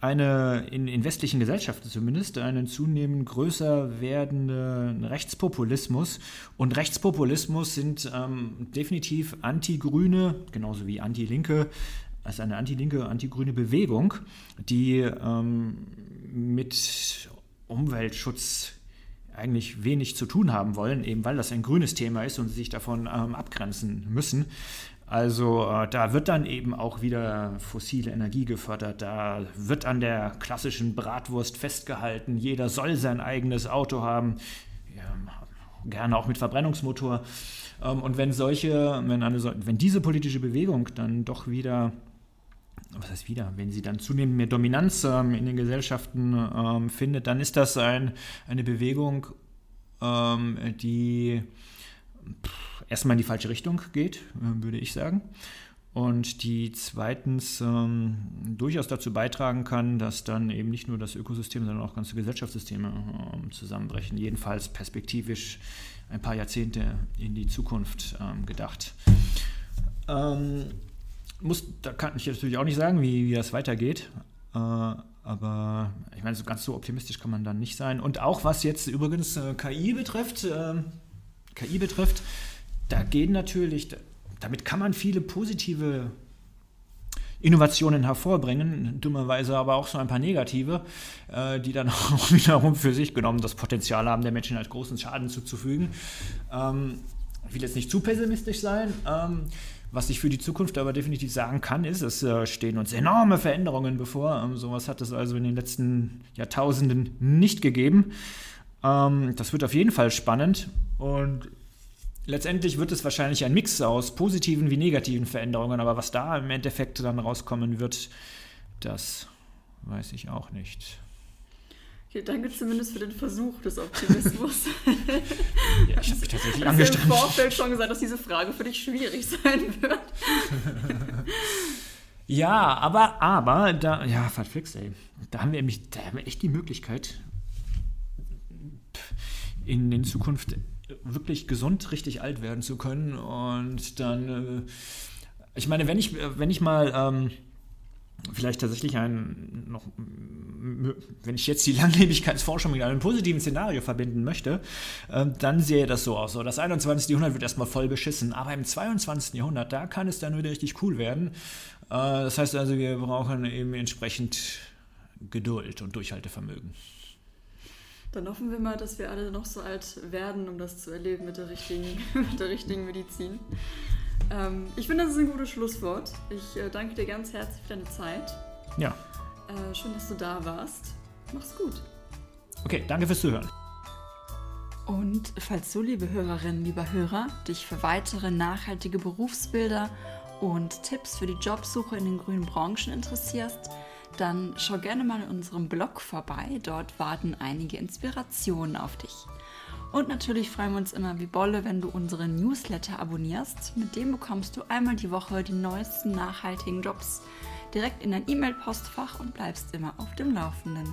eine, in, in, westlichen Gesellschaften zumindest, einen zunehmend größer werdenden Rechtspopulismus. Und Rechtspopulismus sind ähm, definitiv Anti-Grüne, genauso wie Anti-Linke, als eine anti-linke, anti-grüne Bewegung, die ähm, mit Umweltschutz eigentlich wenig zu tun haben wollen, eben weil das ein grünes Thema ist und sie sich davon ähm, abgrenzen müssen. Also äh, da wird dann eben auch wieder fossile Energie gefördert. Da wird an der klassischen Bratwurst festgehalten. Jeder soll sein eigenes Auto haben. Ja, gerne auch mit Verbrennungsmotor. Ähm, und wenn solche, wenn, eine, wenn diese politische Bewegung dann doch wieder was heißt wieder, wenn sie dann zunehmend mehr Dominanz ähm, in den Gesellschaften ähm, findet, dann ist das ein, eine Bewegung, ähm, die pff, erstmal in die falsche Richtung geht, äh, würde ich sagen. Und die zweitens ähm, durchaus dazu beitragen kann, dass dann eben nicht nur das Ökosystem, sondern auch ganze Gesellschaftssysteme ähm, zusammenbrechen. Jedenfalls perspektivisch ein paar Jahrzehnte in die Zukunft ähm, gedacht. Ähm, muss, da kann ich natürlich auch nicht sagen, wie, wie das weitergeht. Äh, aber ich meine, so ganz so optimistisch kann man dann nicht sein. Und auch was jetzt übrigens äh, KI betrifft, äh, KI betrifft, da gehen natürlich, damit kann man viele positive Innovationen hervorbringen, dummerweise aber auch so ein paar negative, äh, die dann (laughs) auch wiederum für sich genommen das Potenzial haben, der Menschen halt großen Schaden zuzufügen. Ähm, ich will jetzt nicht zu pessimistisch sein. Ähm, was ich für die Zukunft aber definitiv sagen kann, ist, es äh, stehen uns enorme Veränderungen bevor. Ähm, sowas hat es also in den letzten Jahrtausenden nicht gegeben. Das wird auf jeden Fall spannend und letztendlich wird es wahrscheinlich ein Mix aus positiven wie negativen Veränderungen, aber was da im Endeffekt dann rauskommen wird, das weiß ich auch nicht. Okay, danke zumindest für den Versuch des Optimismus. (laughs) ja, ich habe mich tatsächlich angestrengt. Ich habe im Vorfeld schon gesagt, dass diese Frage für dich schwierig sein wird. (laughs) ja, aber, aber, da, ja, verflixt, ey. Da haben wir nämlich, da haben wir echt die Möglichkeit, in, in Zukunft wirklich gesund richtig alt werden zu können. Und dann, äh, ich meine, wenn ich, wenn ich mal ähm, vielleicht tatsächlich ein noch, wenn ich jetzt die (laughs) Langlebigkeitsforschung mit einem positiven Szenario verbinden möchte, äh, dann sehe das so aus. So, das 21. Jahrhundert wird erstmal voll beschissen, aber im 22. Jahrhundert, da kann es dann wieder richtig cool werden. Äh, das heißt also, wir brauchen eben entsprechend Geduld und Durchhaltevermögen. Dann hoffen wir mal, dass wir alle noch so alt werden, um das zu erleben mit der richtigen, (laughs) mit der richtigen Medizin. Ähm, ich finde, das ist ein gutes Schlusswort. Ich äh, danke dir ganz herzlich für deine Zeit. Ja. Äh, schön, dass du da warst. Mach's gut. Okay, danke fürs Zuhören. Und falls du, liebe Hörerinnen, lieber Hörer, dich für weitere nachhaltige Berufsbilder und Tipps für die Jobsuche in den grünen Branchen interessierst, dann schau gerne mal in unserem Blog vorbei. Dort warten einige Inspirationen auf dich. Und natürlich freuen wir uns immer wie Bolle, wenn du unseren Newsletter abonnierst. Mit dem bekommst du einmal die Woche die neuesten nachhaltigen Jobs direkt in dein E-Mail-Postfach und bleibst immer auf dem Laufenden.